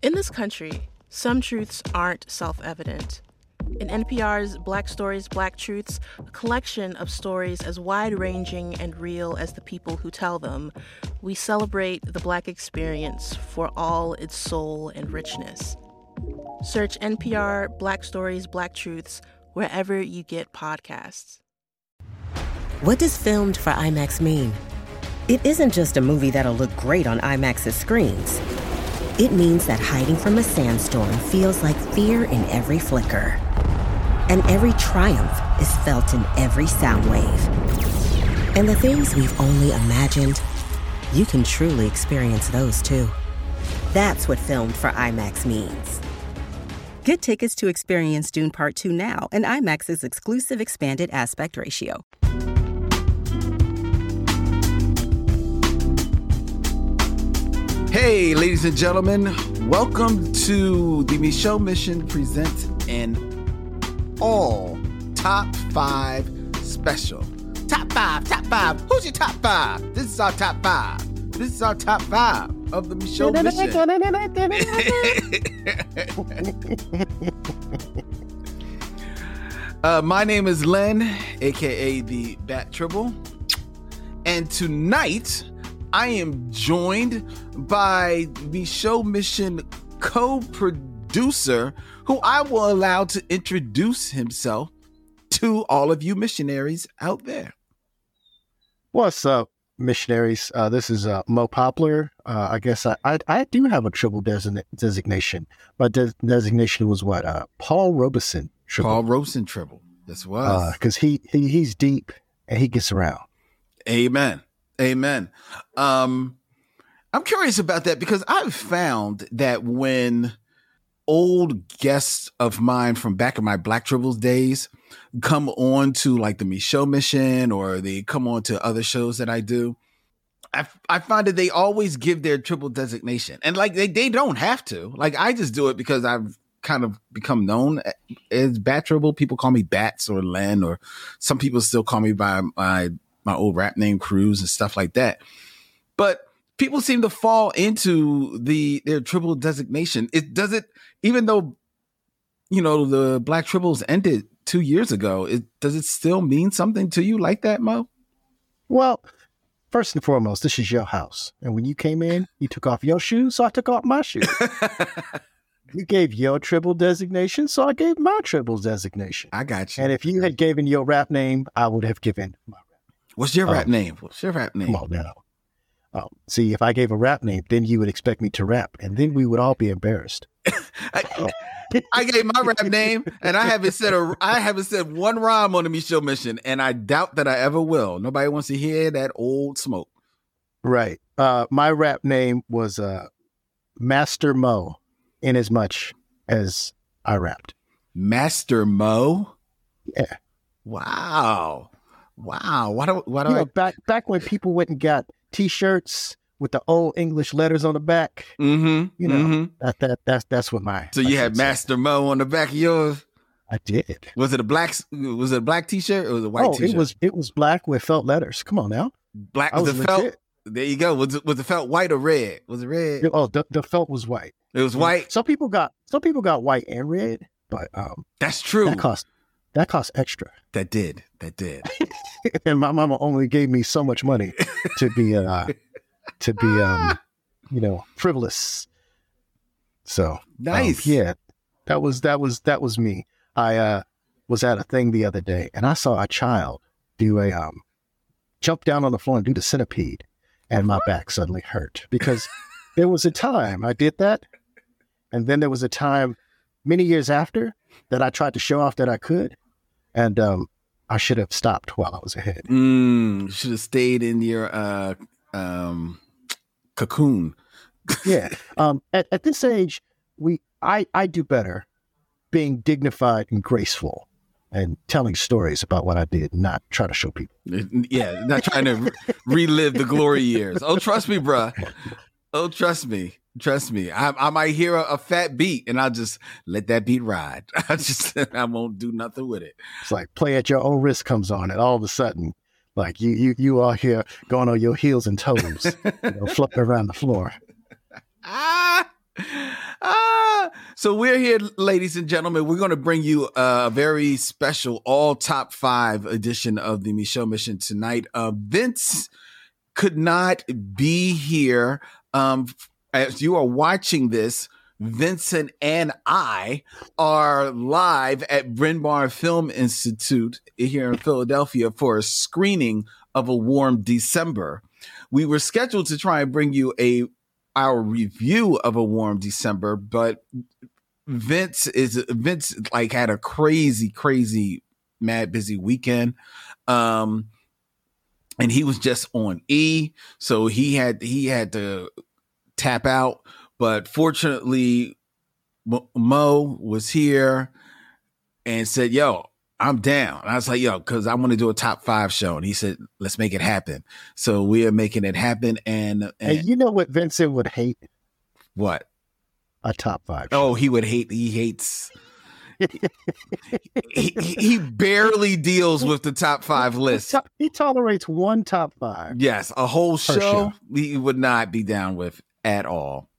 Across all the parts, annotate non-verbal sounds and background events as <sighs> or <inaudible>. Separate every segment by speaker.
Speaker 1: In this country, some truths aren't self evident. In NPR's Black Stories, Black Truths, a collection of stories as wide ranging and real as the people who tell them, we celebrate the Black experience for all its soul and richness. Search NPR Black Stories, Black Truths wherever you get podcasts.
Speaker 2: What does filmed for IMAX mean? It isn't just a movie that'll look great on IMAX's screens. It means that hiding from a sandstorm feels like fear in every flicker. And every triumph is felt in every sound wave. And the things we've only imagined, you can truly experience those too. That's what filmed for IMAX means.
Speaker 3: Get tickets to experience Dune Part 2 now and IMAX's exclusive expanded aspect ratio.
Speaker 4: Hey, ladies and gentlemen, welcome to the Micheaux Mission Presents an all top five special. Top five, top five. Who's your top five? This is our top five. This is our top five of the Micheaux Mission. <laughs> uh, my name is Len, aka the Bat Tribble, and tonight I am joined by the show Mission co-producer, who I will allow to introduce himself to all of you missionaries out there.
Speaker 5: What's up, missionaries? Uh, this is uh, Mo Poplar. Uh, I guess I, I, I do have a triple design- designation. My de- designation was what? Uh, Paul Robeson.
Speaker 4: Triple. Paul Robeson triple. That's what.
Speaker 5: Because he, he he's deep and he gets around.
Speaker 4: Amen. Amen. Um, I'm curious about that because I've found that when old guests of mine from back in my Black Tribbles days come on to like the Micheaux Mission or they come on to other shows that I do, I, I find that they always give their triple designation. And like they, they don't have to. Like I just do it because I've kind of become known as Bat Tribble. People call me Bats or Len, or some people still call me by my my old rap name Cruz and stuff like that. But people seem to fall into the their triple designation. It does it even though you know the Black Tribbles ended two years ago. It does it still mean something to you like that, Mo?
Speaker 5: Well, first and foremost, this is your house, and when you came in, you took off your shoes, so I took off my shoes. <laughs> you gave your triple designation, so I gave my triple designation.
Speaker 4: I got you.
Speaker 5: And if you had given your rap name, I would have given my
Speaker 4: What's your rap um, name? What's your rap name?
Speaker 5: Come on now. Um, see, if I gave a rap name, then you would expect me to rap, and then we would all be embarrassed.
Speaker 4: I, <laughs> I, gave my rap name, and I haven't said a, I haven't said one rhyme on the Micheaux Mission, and I doubt that I ever will. Nobody wants to hear that old smoke.
Speaker 5: Right. Uh, my rap name was uh, Master Mo, in as much as I rapped.
Speaker 4: Master Mo.
Speaker 5: Yeah.
Speaker 4: Wow. Wow. Why do why do you I
Speaker 5: know, back back when people went and got t-shirts with the old English letters on the back?
Speaker 4: Mm-hmm.
Speaker 5: You know,
Speaker 4: mm-hmm.
Speaker 5: that that that's that's what my
Speaker 4: So you had Master Mo on the back of yours?
Speaker 5: I did.
Speaker 4: Was it a black was it a black t-shirt or was it a white
Speaker 5: oh,
Speaker 4: t-shirt?
Speaker 5: it was it was black with felt letters. Come on now.
Speaker 4: Black was, was the felt. There you go. Was it, was the felt white or red? Was it red?
Speaker 5: Oh, the, the felt was white.
Speaker 4: It was white.
Speaker 5: Some people got some people got white and red, but um
Speaker 4: That's true.
Speaker 5: That cost that cost extra.
Speaker 4: That did. That did. <laughs>
Speaker 5: and my mama only gave me so much money to be uh to be um you know frivolous. So um,
Speaker 4: nice.
Speaker 5: Um, yeah. That was that was that was me. I uh was at a thing the other day and I saw a child do a um jump down on the floor and do the centipede and my back suddenly hurt because there was a time I did that and then there was a time many years after that I tried to show off that I could and um I should have stopped while I was ahead.
Speaker 4: Mm, should have stayed in your uh, um, cocoon.
Speaker 5: yeah. <laughs> Um, at, at this age, we I I do better being dignified and graceful and telling stories about what I did, not try to show people.
Speaker 4: Yeah, not trying to relive the glory years. Oh, trust me, bruh. <laughs> Oh, trust me. Trust me, I, I might hear a, a, fat beat and I'll just let that beat ride. <laughs> I just <laughs> I won't do nothing with it.
Speaker 5: It's like play at your own risk comes on, and all of a sudden, like you you you are here going on your heels and toes, you know, <laughs> flipping around the floor.
Speaker 4: Ah, ah, So we're here, ladies and gentlemen. We're going to bring you a very special all top five edition of the Micheaux Mission tonight. Uh, Vince could not be here. Um, as you are watching this, Vincent and I are live at Bryn Mawr Film Institute here in Philadelphia for a screening of A Warm December. We were scheduled to try and bring you a our review of A Warm December, but Vince is Vince like had a crazy, crazy, mad busy weekend. Um and he was just on E, so he had he had to tap out but fortunately, Mo was here and said, Yo, I'm down. And I was like, Yo, because I want to do a top five show. And he said, Let's make it happen. So we are making it happen. And, and
Speaker 5: you know what Vincent would hate?
Speaker 4: What?
Speaker 5: A top five.
Speaker 4: Oh, show. Oh, he would hate, he hates. he, he, barely deals with the top five <laughs> list.
Speaker 5: He tolerates one top five.
Speaker 4: Yes, a whole show, show, he would not be down with at all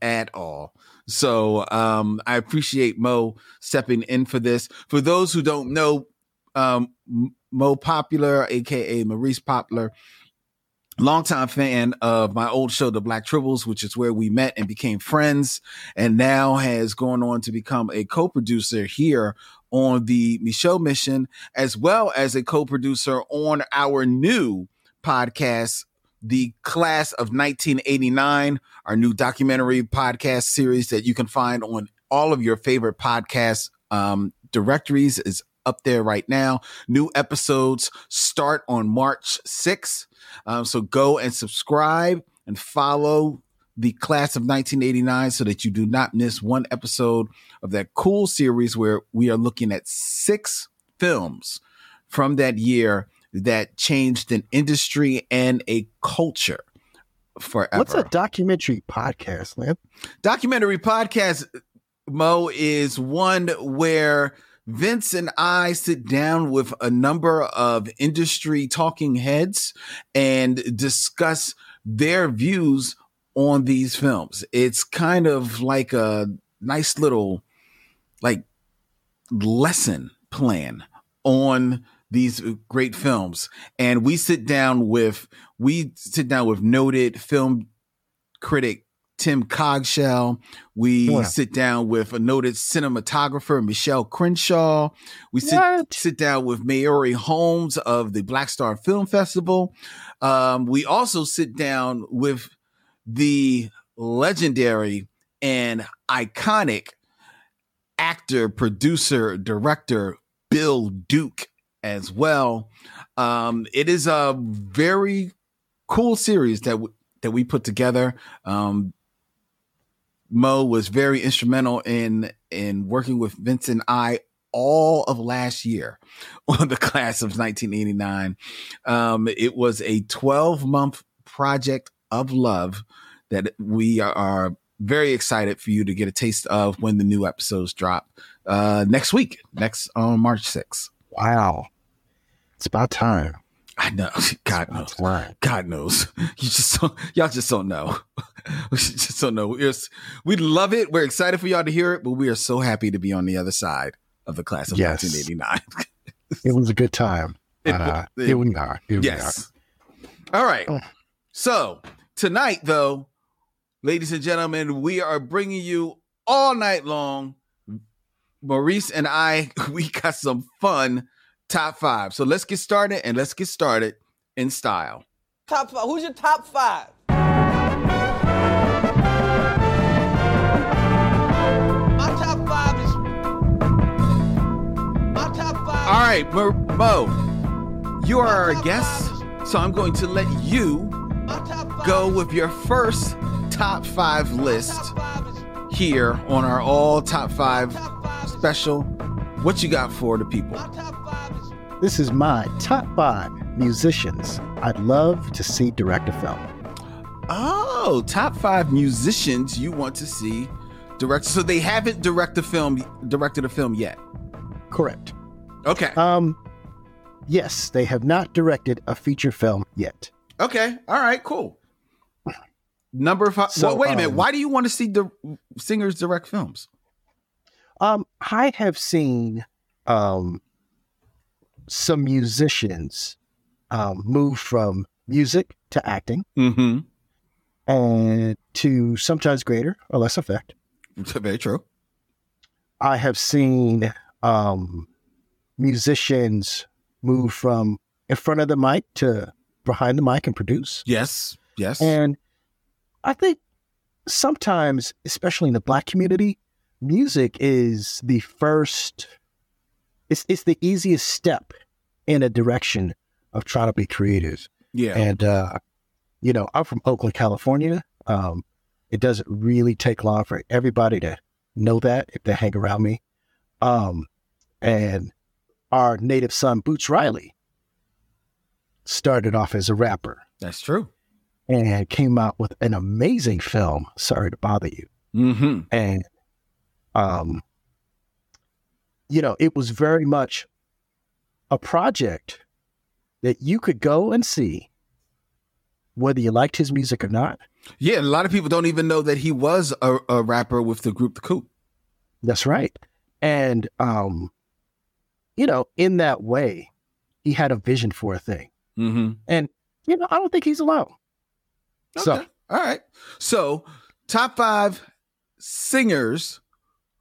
Speaker 4: at all. So um, I appreciate Mo stepping in for this. For those who don't know, um, Mo Poplar, aka Maurice Poplar, longtime fan of my old show, The Black Tribbles, which is where we met and became friends, and now has gone on to become a co-producer here on the Micheaux Mission, as well as a co-producer on our new podcast, the class of 1989, our new documentary podcast series that you can find on all of your favorite podcast um, directories is up there right now. New episodes start on March 6th. Um, so go and subscribe and follow the class of 1989 so that you do not miss one episode of that cool series where we are looking at six films from that year that changed an industry and a culture forever.
Speaker 5: What's a documentary podcast, man?
Speaker 4: Documentary podcast, Mo, is one where Vince and I sit down with a number of industry talking heads and discuss their views on these films. It's kind of like a nice little like lesson plan on these great films. And we sit down with we sit down with noted film critic Tim Cogshell. We sit down with a noted cinematographer, Michelle Crenshaw. We sit, sit down with Maori Holmes of the Black Star Film Festival. Um, we also sit down with the legendary and iconic actor, producer, director, Bill Duke as well. Um, it is a very cool series that w- that we put together. Um, Mo was very instrumental in in working with Vince and I all of last year <laughs> on the class of 1989. Um, it was a 12 month project of love that we are very excited for you to get a taste of when the new episodes drop uh, next week, next on March 6th.
Speaker 5: Wow. It's about time.
Speaker 4: I know. <laughs> God knows. God knows. <laughs> You just don't, y'all just don't know. <laughs> we just don't know. We're, we love it. We're excited for y'all to hear it, but we are so happy to be on the other side of the class of yes. 1989.
Speaker 5: it was a good time. It, uh, it, it, not. It
Speaker 4: yes. All right. Oh. So tonight, though, ladies and gentlemen, we are bringing you all night long. Maurice and I, we got some fun top five. So let's get started and let's get started in style.
Speaker 6: Top five. Who's your top five? My top five is. My top five.
Speaker 4: All right, Mo, you are our guest, so I'm going to let you go with your first top five list here on our all top five special. What you got for the people?
Speaker 5: This is my top five musicians I'd love to see direct a film.
Speaker 4: Oh, top five musicians you want to see direct. So they haven't directed a film, directed a film yet.
Speaker 5: Correct.
Speaker 4: Okay.
Speaker 5: Um, yes, they have not directed a feature film yet.
Speaker 4: Okay. All right. Cool. Number five. So, well, wait a minute. Um, Why do you want to see the singers direct films?
Speaker 5: Um, I have seen um some musicians um move from music to acting
Speaker 4: Mm-hmm.
Speaker 5: and to sometimes greater or less effect. <laughs>
Speaker 4: Very true.
Speaker 5: I have seen um musicians move from in front of the mic to behind the mic and produce.
Speaker 4: Yes. Yes.
Speaker 5: And I think sometimes, especially in the black community, music is the first it's it's the easiest step in a direction of trying to be creative.
Speaker 4: yeah.
Speaker 5: And uh, you know, I'm from Oakland, California. Um, it doesn't really take long for everybody to know that if they hang around me. Um, and our native son, Boots Riley, started off as a rapper
Speaker 4: That's true.
Speaker 5: and came out with an amazing film. Sorry to bother you.
Speaker 4: Mm-hmm.
Speaker 5: And, um, you know, it was very much a project that you could go and see, whether you liked his music or not.
Speaker 4: Yeah, a lot of people don't even know that he was a, a rapper with the group The Coup.
Speaker 5: That's right. And, um, you know, in that way, he had a vision for a thing.
Speaker 4: Mm-hmm.
Speaker 5: And, you know, I don't think he's alone. So,
Speaker 4: all right. So, top five singers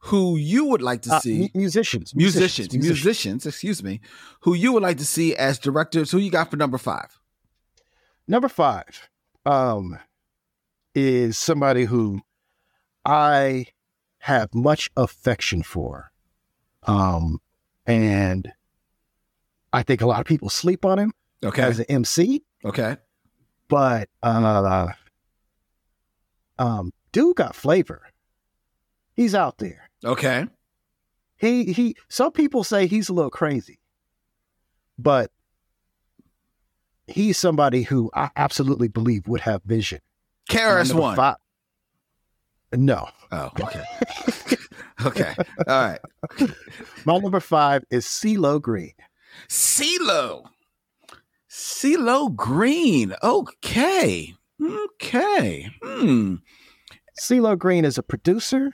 Speaker 4: who you would like to
Speaker 5: uh,
Speaker 4: see,
Speaker 5: mu- musicians,
Speaker 4: musicians, musicians, excuse me, who you would like to see as directors. Who you got for number five?
Speaker 5: Number five um, is somebody who I have much affection for. Um, and I think a lot of people sleep on him
Speaker 4: Okay.
Speaker 5: as an MC,
Speaker 4: Okay.
Speaker 5: but uh, um, dude got flavor. He's out there.
Speaker 4: Okay.
Speaker 5: He he. Some people say he's a little crazy, but he's somebody who I absolutely believe would have vision.
Speaker 4: KRS One.
Speaker 5: five- No,
Speaker 4: Oh, okay. <laughs> okay. All right.
Speaker 5: my number five is CeeLo Green.
Speaker 4: CeeLo. CeeLo Green. Okay. Okay. Hmm.
Speaker 5: CeeLo Green is a producer.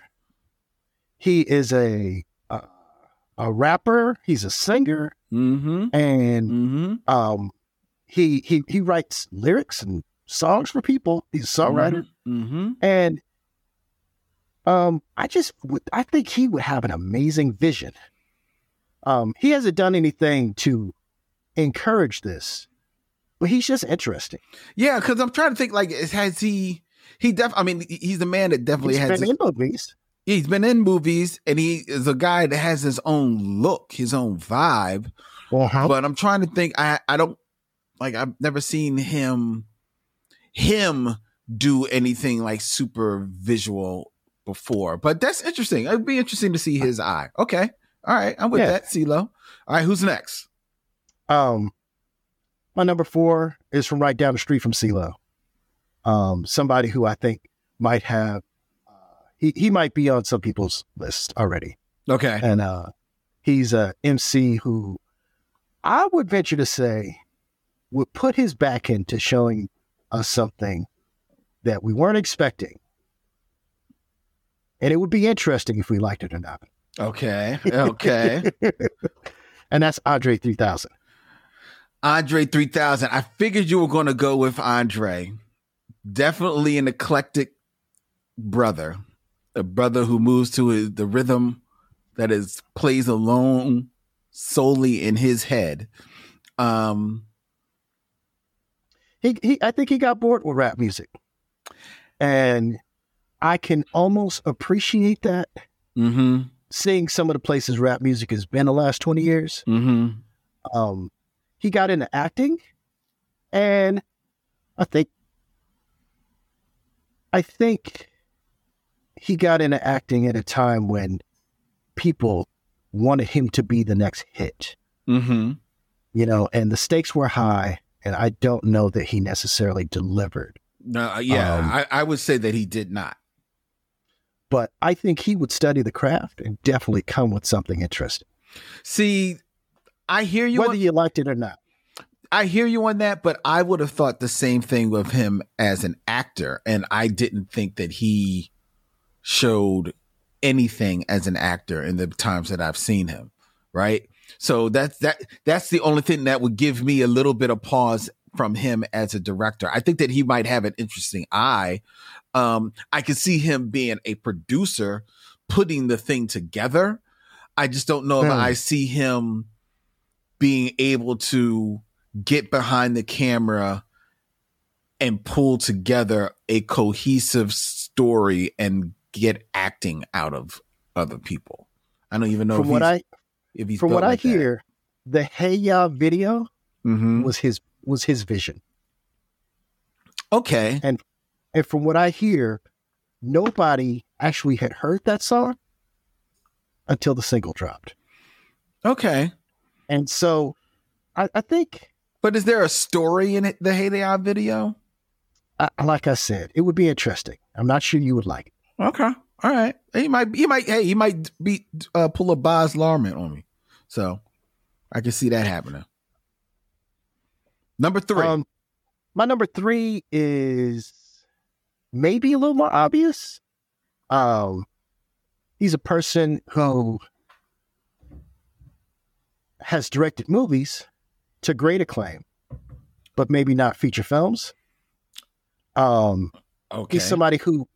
Speaker 5: He is a uh, a rapper. He's a singer,
Speaker 4: Mm-hmm.
Speaker 5: and
Speaker 4: Mm-hmm.
Speaker 5: um, he he he writes lyrics and songs for people. He's a songwriter,
Speaker 4: Mm-hmm.
Speaker 5: and um, I just would, I think he would have an amazing vision. Um, he hasn't done anything to encourage this, but he's just interesting.
Speaker 4: Yeah, because I'm trying to think. Like, has he? He def. I mean, he's the man that definitely
Speaker 5: He's
Speaker 4: has.
Speaker 5: been in movies.
Speaker 4: He's been in movies, and he is a guy that has his own look, his own vibe.
Speaker 5: Uh-huh.
Speaker 4: But I'm trying to think. I I don't like. I've never seen him him do anything like super visual before. But that's interesting. It'd be interesting to see his eye. Okay. All right. I'm with
Speaker 5: Yeah.
Speaker 4: that, CeeLo. All right. Who's next?
Speaker 5: Um, my number four is from right down the street from CeeLo. Um, somebody who I think might have, he he might be on some people's list already,
Speaker 4: Okay.
Speaker 5: and uh, he's a MC who I would venture to say would put his back into showing us something that we weren't expecting, and it would be interesting if we liked it or not.
Speaker 4: Okay. <laughs> Okay.
Speaker 5: and that's Andre three thousand.
Speaker 4: Andre 3000. I figured you were going to go with Andre. Definitely an eclectic brother, a brother who moves to his, the rhythm that is plays alone solely in his head. Um,
Speaker 5: he, he I think he got bored with rap music. And I can almost appreciate that
Speaker 4: mm-hmm,
Speaker 5: seeing some of the places rap music has been the last 20 years.
Speaker 4: mm-hmm.
Speaker 5: Um he got into acting and I think I think he got into acting at a time when people wanted him to be the next hit,
Speaker 4: Mm-hmm.
Speaker 5: you know, and the stakes were high and I don't know that he necessarily delivered.
Speaker 4: No, uh, yeah,
Speaker 5: Um,
Speaker 4: I, I would say that he did not.
Speaker 5: but I think he would study the craft and definitely come with something interesting,
Speaker 4: See, I hear you.
Speaker 5: whether
Speaker 4: on,
Speaker 5: you liked it or not.
Speaker 4: I hear you on that, but I would have thought the same thing with him as an actor, and I didn't think that he showed anything as an actor in the times that I've seen him, right? So that's that that's the only thing that would give me a little bit of pause from him as a director. I think that he might have an interesting eye. Um, I could see him being a producer, putting the thing together. I just don't know if
Speaker 5: Hmm.
Speaker 4: I see him being able to get behind the camera and pull together a cohesive story and get acting out of other people. I don't even know
Speaker 5: from
Speaker 4: if
Speaker 5: what
Speaker 4: he's,
Speaker 5: I
Speaker 4: if he's
Speaker 5: from what I
Speaker 4: like that.
Speaker 5: hear, the Hey Ya video
Speaker 4: Mhm.
Speaker 5: was his was his vision.
Speaker 4: Okay.
Speaker 5: And from what I hear, nobody actually had heard that song until the single dropped.
Speaker 4: Okay.
Speaker 5: And so I, I think,
Speaker 4: But is there a story in it, the Hey They Are video?
Speaker 5: I, like I said, it would be interesting. I'm not sure you would like it.
Speaker 4: Okay. All right. He might he might hey, he might be uh, pull a Baz Luhrmann on me. So I can see that happening. Number three.
Speaker 5: Um, my number three is maybe a little more obvious. Um, he's a person who has directed movies to great acclaim, but maybe not feature films. Um,
Speaker 4: okay.
Speaker 5: he's somebody who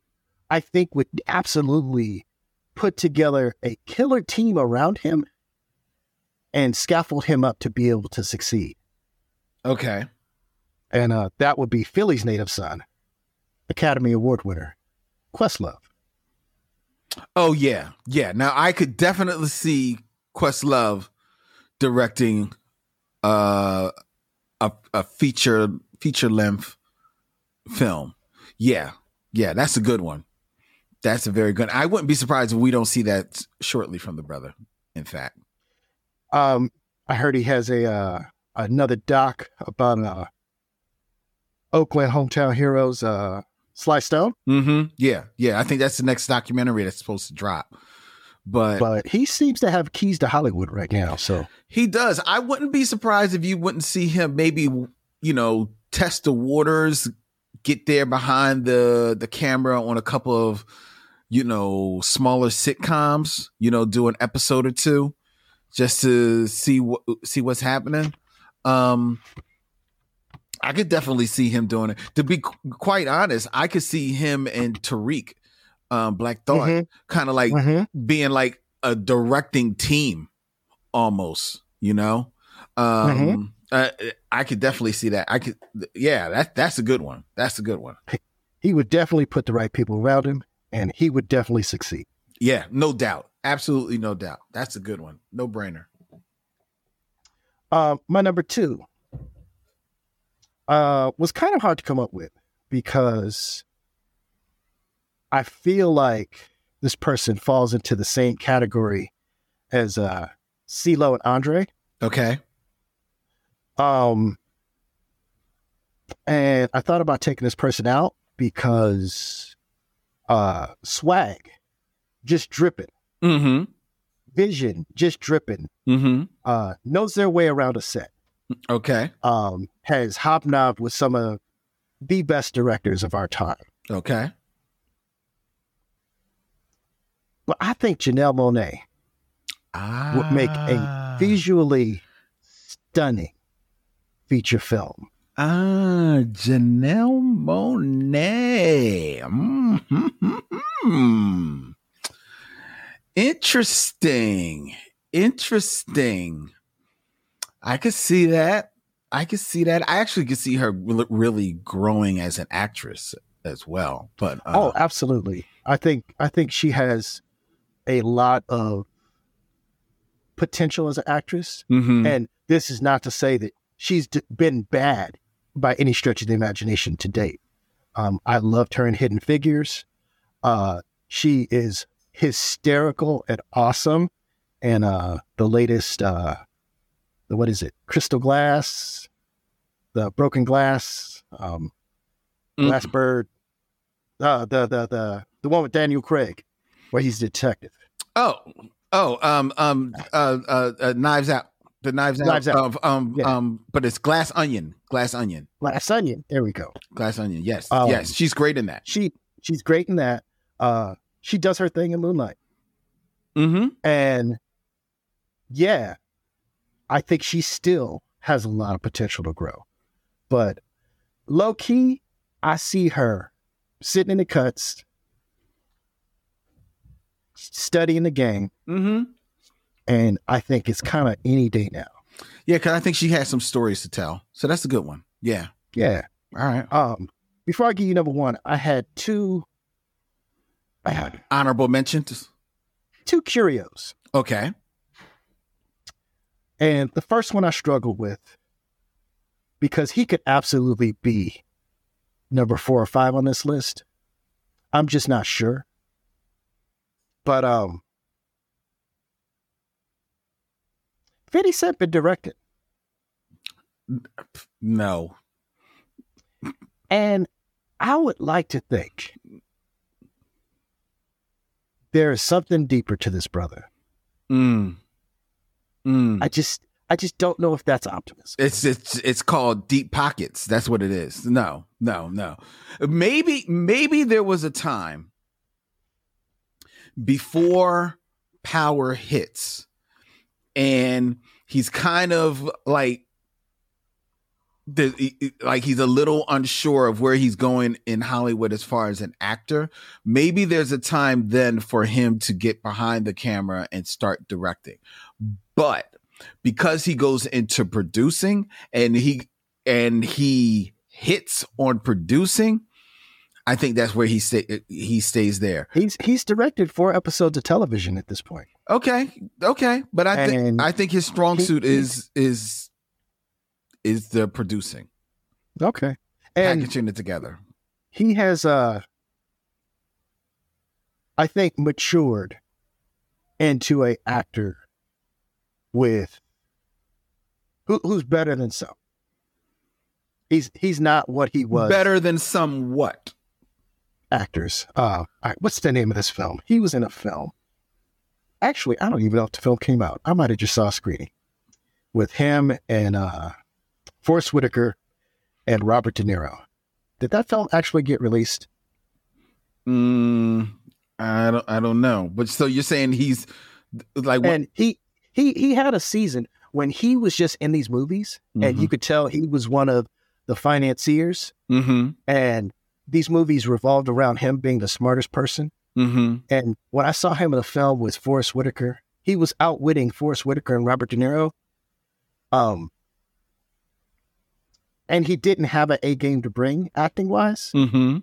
Speaker 5: I think would absolutely put together a killer team around him and scaffold him up to be able to succeed
Speaker 4: okay.
Speaker 5: and uh, that would be Philly's native son, Academy Award winner, Questlove.
Speaker 4: Oh yeah. Yeah. Now I could definitely see Questlove directing uh a a feature feature length film. Yeah. Yeah, that's a good one. That's a very good. I wouldn't be surprised if we don't see that shortly from the brother. In fact.
Speaker 5: Um, I heard he has a uh, another doc about uh, Oakland hometown heroes, uh, Sly Stone,
Speaker 4: Mm-hmm. Yeah, yeah. I think that's the next documentary that's supposed to drop. But,
Speaker 5: but he seems to have keys to Hollywood right now. So
Speaker 4: he does. I wouldn't be surprised if you wouldn't see him maybe, you know, test the waters, get there behind the the camera on a couple of, you know, smaller sitcoms, you know, do an episode or two just to see what see what's happening. Um I could definitely see him doing it. To be qu- quite honest, I could see him and Tariq, um, Black Thought,
Speaker 5: Mhm.
Speaker 4: kind of like
Speaker 5: Mhm.
Speaker 4: being like a directing team, almost. You know, um, uh, I could definitely see that. I could, yeah, that that's a good one. That's a good one.
Speaker 5: he would definitely put the right people around him, and he would definitely succeed.
Speaker 4: Yeah, no doubt, absolutely no doubt. That's a good one. No brainer.
Speaker 5: Uh, my number two uh, was kind of hard to come up with because I feel like this person falls into the same category as uh, CeeLo and Andre.
Speaker 4: Okay.
Speaker 5: Um, and I thought about taking this person out because uh, swag just dripping,
Speaker 4: Mm-hmm.
Speaker 5: vision just dripping,
Speaker 4: Mm-hmm.
Speaker 5: uh, knows their way around a set.
Speaker 4: Okay.
Speaker 5: um, has hobnobbed with some of the best directors of our time.
Speaker 4: Okay.
Speaker 5: But I think Janelle Monáe would make
Speaker 4: Ah.
Speaker 5: a visually stunning feature film.
Speaker 4: Ah, Janelle Monáe. Mm-hmm. Interesting. Interesting. I could see that. I could see that. I actually could see her really growing as an actress as well. But uh,
Speaker 5: oh, absolutely. I think I think she has a lot of potential as an actress.
Speaker 4: mhm.
Speaker 5: And this is not to say that she's been bad by any stretch of the imagination to date. Um, I loved her in Hidden Figures. Uh, she is hysterical and awesome. And uh, the latest, uh, the what is it? Crystal Glass, the Broken Glass, um,
Speaker 4: Mm.
Speaker 5: Glass Bird, uh, the the the the one with Daniel Craig, where he's a detective.
Speaker 4: Oh, oh, um, um, uh, uh, uh, Knives Out. The Knives Out.
Speaker 5: Knives Out.
Speaker 4: Of, um,
Speaker 5: Yeah.
Speaker 4: um, but it's Glass Onion. Glass Onion.
Speaker 5: Glass Onion. There we go.
Speaker 4: Glass Onion. Yes,
Speaker 5: Um,
Speaker 4: yes, she's great in that.
Speaker 5: she she's great in that. Uh, she does her thing in Moonlight.
Speaker 4: Mm-hmm.
Speaker 5: And yeah, I think she still has a lot of potential to grow. But low key, I see her sitting in the cuts, studying the game,
Speaker 4: Mm-hmm.
Speaker 5: And I think it's kind of any day now.
Speaker 4: Yeah, because I think she has some stories to tell. So that's a good one. Yeah.
Speaker 5: Yeah.
Speaker 4: All right.
Speaker 5: Um, before I give you number one, I had two. I had
Speaker 4: Honorable mentions.
Speaker 5: two curios,
Speaker 4: Okay.
Speaker 5: and the first one I struggled with because he could absolutely be number four or five on this list. I'm just not sure. But um, Fifty Cent been directed,
Speaker 4: No.
Speaker 5: and I would like to think there is something deeper to this brother.
Speaker 4: Mm. Mm.
Speaker 5: I just I just don't know if that's optimism.
Speaker 4: It's it's it's called deep pockets. That's what it is. No, no, no. Maybe maybe there was a time before power hits and he's kind of like the like he's a little unsure of where he's going in Hollywood as far as an actor. Maybe there's a time then for him to get behind the camera and start directing. But because he goes into producing and he and he hits on producing, I think that's where he stay he stays there.
Speaker 5: He's he's directed four episodes of television at this point.
Speaker 4: Okay, okay, but I think I think his strong
Speaker 5: he-
Speaker 4: suit is is is the producing,
Speaker 5: Okay. And
Speaker 4: packaging it together.
Speaker 5: he has uh I think matured into a actor with who, who's better than some. He's he's not what he was
Speaker 4: Better than some what?
Speaker 5: Actors. Uh what's the name of this film? He was in a film. Actually, I don't even know if the film came out. I might have just saw a screening with him and uh Forest Whitaker and Robert De Niro. Did that film actually get released?
Speaker 4: Mm, I don't I don't know. But so you're saying he's like what?
Speaker 5: and he he he had a season when he was just in these movies and you could tell he was one of the financiers
Speaker 4: Mm-hmm.
Speaker 5: and these movies revolved around him being the smartest person
Speaker 4: Mm-hmm.
Speaker 5: and when i saw him in the film with forest whitaker he was outwitting forest whitaker and robert de niro um and he didn't have an a game to bring acting wise
Speaker 4: Mm-hmm.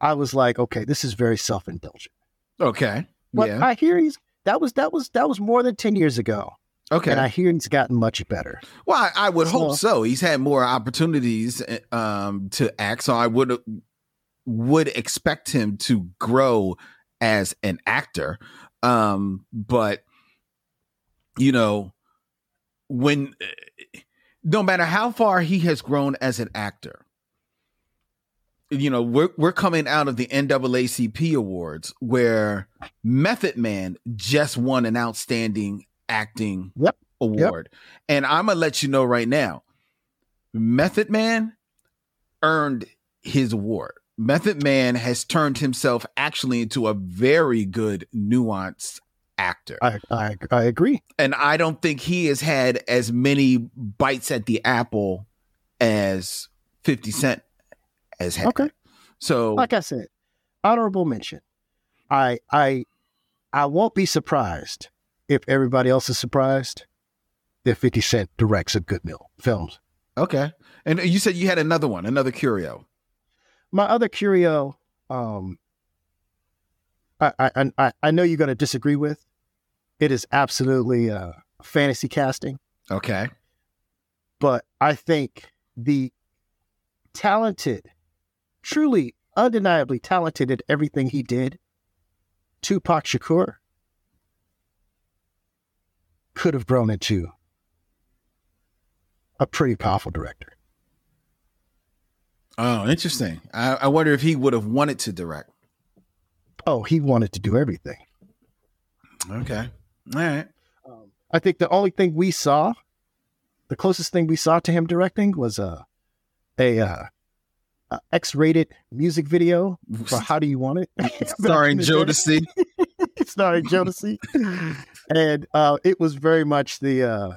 Speaker 5: i was like okay this is very self-indulgent
Speaker 4: Okay.
Speaker 5: but
Speaker 4: yeah.
Speaker 5: i hear he's that was that was that was more than 10 years ago
Speaker 4: Okay.
Speaker 5: and i hear he's gotten much better
Speaker 4: Well, I, I would
Speaker 5: So-
Speaker 4: hope so. He's had more opportunities um, to act, so I would would expect him to grow as an actor. Um, but you know, when no matter how far he has grown as an actor, you know, we're we're coming out of the NAACP awards where Method Man just won an outstanding acting
Speaker 5: Yep.
Speaker 4: award. And I'm gonna let you know right now, Method Man earned his award. Method Man has turned himself actually into a very good nuanced actor.
Speaker 5: I, I I agree.
Speaker 4: and I don't think he has had as many bites at the apple as 50 Cent has had.
Speaker 5: Okay.
Speaker 4: So
Speaker 5: Like I said, honorable mention. I I I won't be surprised if everybody else is surprised that 50 Cent directs a good meal films.
Speaker 4: okay. And you said you had another one, another curio.
Speaker 5: My other curio, um I I I, I know you're gonna disagree with. It is absolutely uh fantasy casting,
Speaker 4: Okay.
Speaker 5: but I think the talented, truly undeniably talented at everything he did, Tupac Shakur could have grown into a pretty powerful director.
Speaker 4: Oh, interesting. I, I wonder if he would have wanted to direct.
Speaker 5: Oh, he wanted to do everything.
Speaker 4: Okay. All right.
Speaker 5: Um, I think the only thing we saw, the closest thing we saw to him directing was a a, uh, a X-rated music video for <laughs> "How Do You Want It," <laughs>
Speaker 4: Starring
Speaker 5: in the day.
Speaker 4: Jodeci.
Speaker 5: starring Jodeci, and uh, it was very much the. Uh,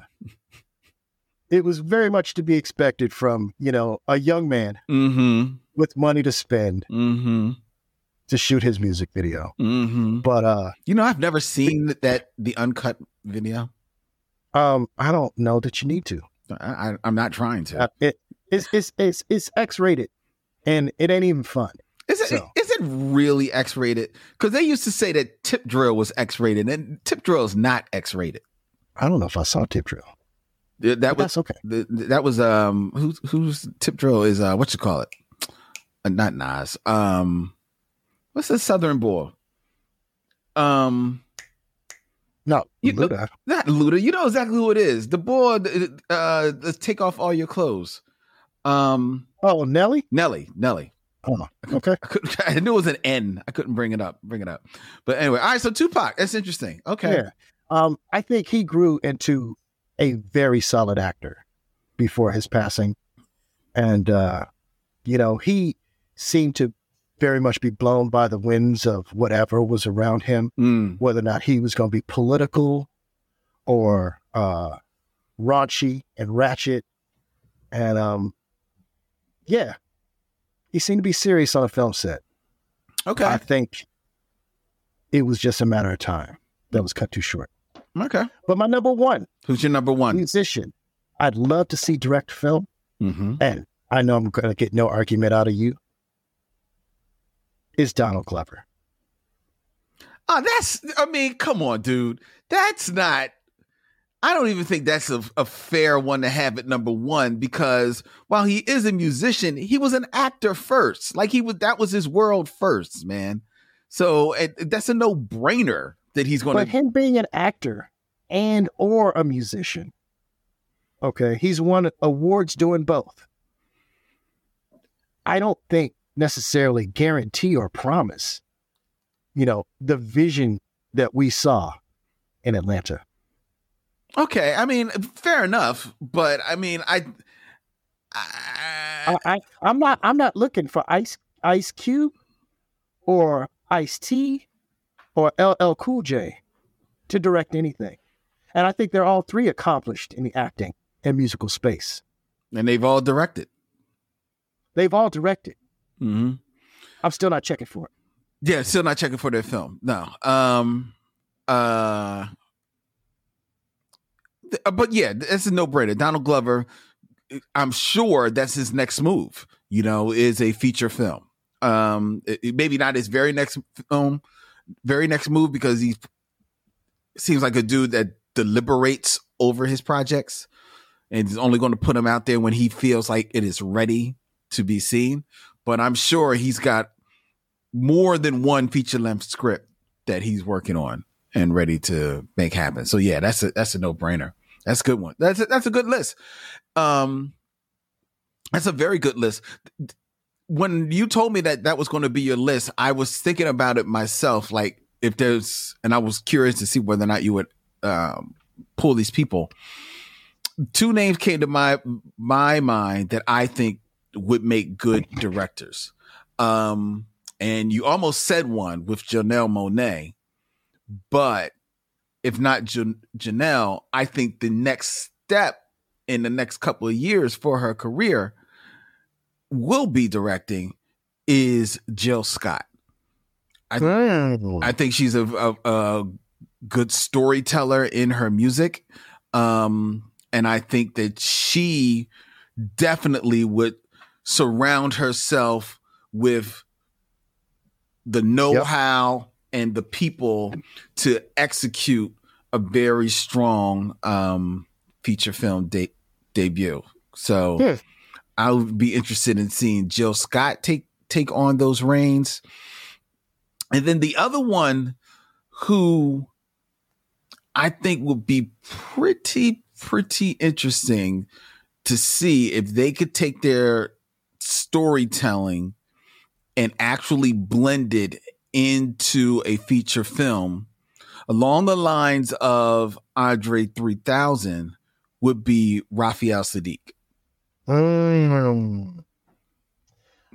Speaker 5: it was very much to be expected from you know a young man
Speaker 4: Mm-hmm.
Speaker 5: with money to spend
Speaker 4: Mm-hmm.
Speaker 5: to shoot his music video.
Speaker 4: Mm-hmm.
Speaker 5: But uh,
Speaker 4: You know, I've never seen that the uncut video.
Speaker 5: um, I don't know that you need to.
Speaker 4: I, I I'm not trying to.
Speaker 5: Uh, it, it's it's it's it's X rated, and it ain't even fun.
Speaker 4: Is it
Speaker 5: So-
Speaker 4: is it really X rated? Because they used to say that Tip Drill was X rated, and Tip Drill is not X rated.
Speaker 5: I don't know if I saw Tip Drill.
Speaker 4: That
Speaker 5: But
Speaker 4: was
Speaker 5: that's okay.
Speaker 4: th- th- that was um who's who's Tip Drill is uh what you call it? Uh, not Nas. Um, what's the Southern boy? Um,
Speaker 5: No,
Speaker 4: You
Speaker 5: Luda.
Speaker 4: not Luda. You know exactly who it is. The boy. Uh, let's take off all your clothes. Um,
Speaker 5: Oh, Nelly.
Speaker 4: Nelly. Nelly.
Speaker 5: Oh, okay.
Speaker 4: I, <laughs> I knew it was an N. I couldn't bring it up. Bring it up. But anyway, all right. So Tupac. That's interesting. Okay.
Speaker 5: Yeah. Um, I think he grew into a very solid actor before his passing. And uh, you know, he seemed to very much be blown by the winds of whatever was around him,
Speaker 4: Mm.
Speaker 5: whether or not he was gonna be political or uh raunchy and ratchet. And um yeah. He seemed to be serious on a film set.
Speaker 4: Okay.
Speaker 5: I think it was just a matter of time that was cut too short.
Speaker 4: Okay.
Speaker 5: But my number one
Speaker 4: Who's your number one?
Speaker 5: musician, I'd love to see direct film,
Speaker 4: Mm-hmm.
Speaker 5: and I know I'm going to get no argument out of you. Is Donald Glover?
Speaker 4: Oh, that's. I mean, come on, dude. That's not. I don't even think that's a, a fair one to have at number one because while he is a musician, he was an actor first. Like he was, that was his world first, man. So it, that's a no brainer that he's going
Speaker 5: But
Speaker 4: to.
Speaker 5: him being an actor and or a musician, okay, he's won awards doing both. I don't think necessarily guarantee or promise, you know, the vision that we saw in Atlanta.
Speaker 4: Okay, I mean, fair enough, but I mean, I. I,
Speaker 5: I, I I'm not I'm not looking for Ice Ice Cube or Ice T or LL Cool J to direct anything. And I think they're all three accomplished in the acting and musical space.
Speaker 4: and they've all directed.
Speaker 5: They've all directed.
Speaker 4: Mm-hmm.
Speaker 5: I'm still not checking for it.
Speaker 4: Yeah, still not checking for their film. No. Um uh th- but yeah, that's a no-brainer. Donald Glover, I'm sure that's his next move, you know, is a feature film. Um it- maybe not his very next film, very next move because he seems like a dude that deliberates over his projects and is only going to put them out there when he feels like it is ready to be seen. But I'm sure he's got more than one feature length script that he's working on and ready to make happen. So yeah, that's a that's a no brainer. That's a good one. That's a, that's a good list. Um, that's a very good list. When you told me that that was going to be your list, I was thinking about it myself. Like if there's, and I was curious to see whether or not you would um, pull these people. Two names came to my my mind that I think would make good directors. Um, and you almost said one with Janelle Monáe, but if not Jan- Janelle, I think the next step in the next couple of years for her career will be directing is Jill Scott. I I think she's a, a, a good storyteller in her music. Um, and I think that she definitely would surround herself with the know-how and the people to execute a very strong um, feature film de- debut. So
Speaker 5: Yeah.
Speaker 4: I would be interested in seeing Jill Scott take take on those reins. And then the other one who I think would be pretty, pretty interesting to see if they could take their storytelling and actually blend it into a feature film along the lines of Andre 3000 would be Raphael Saadiq.
Speaker 5: Mm.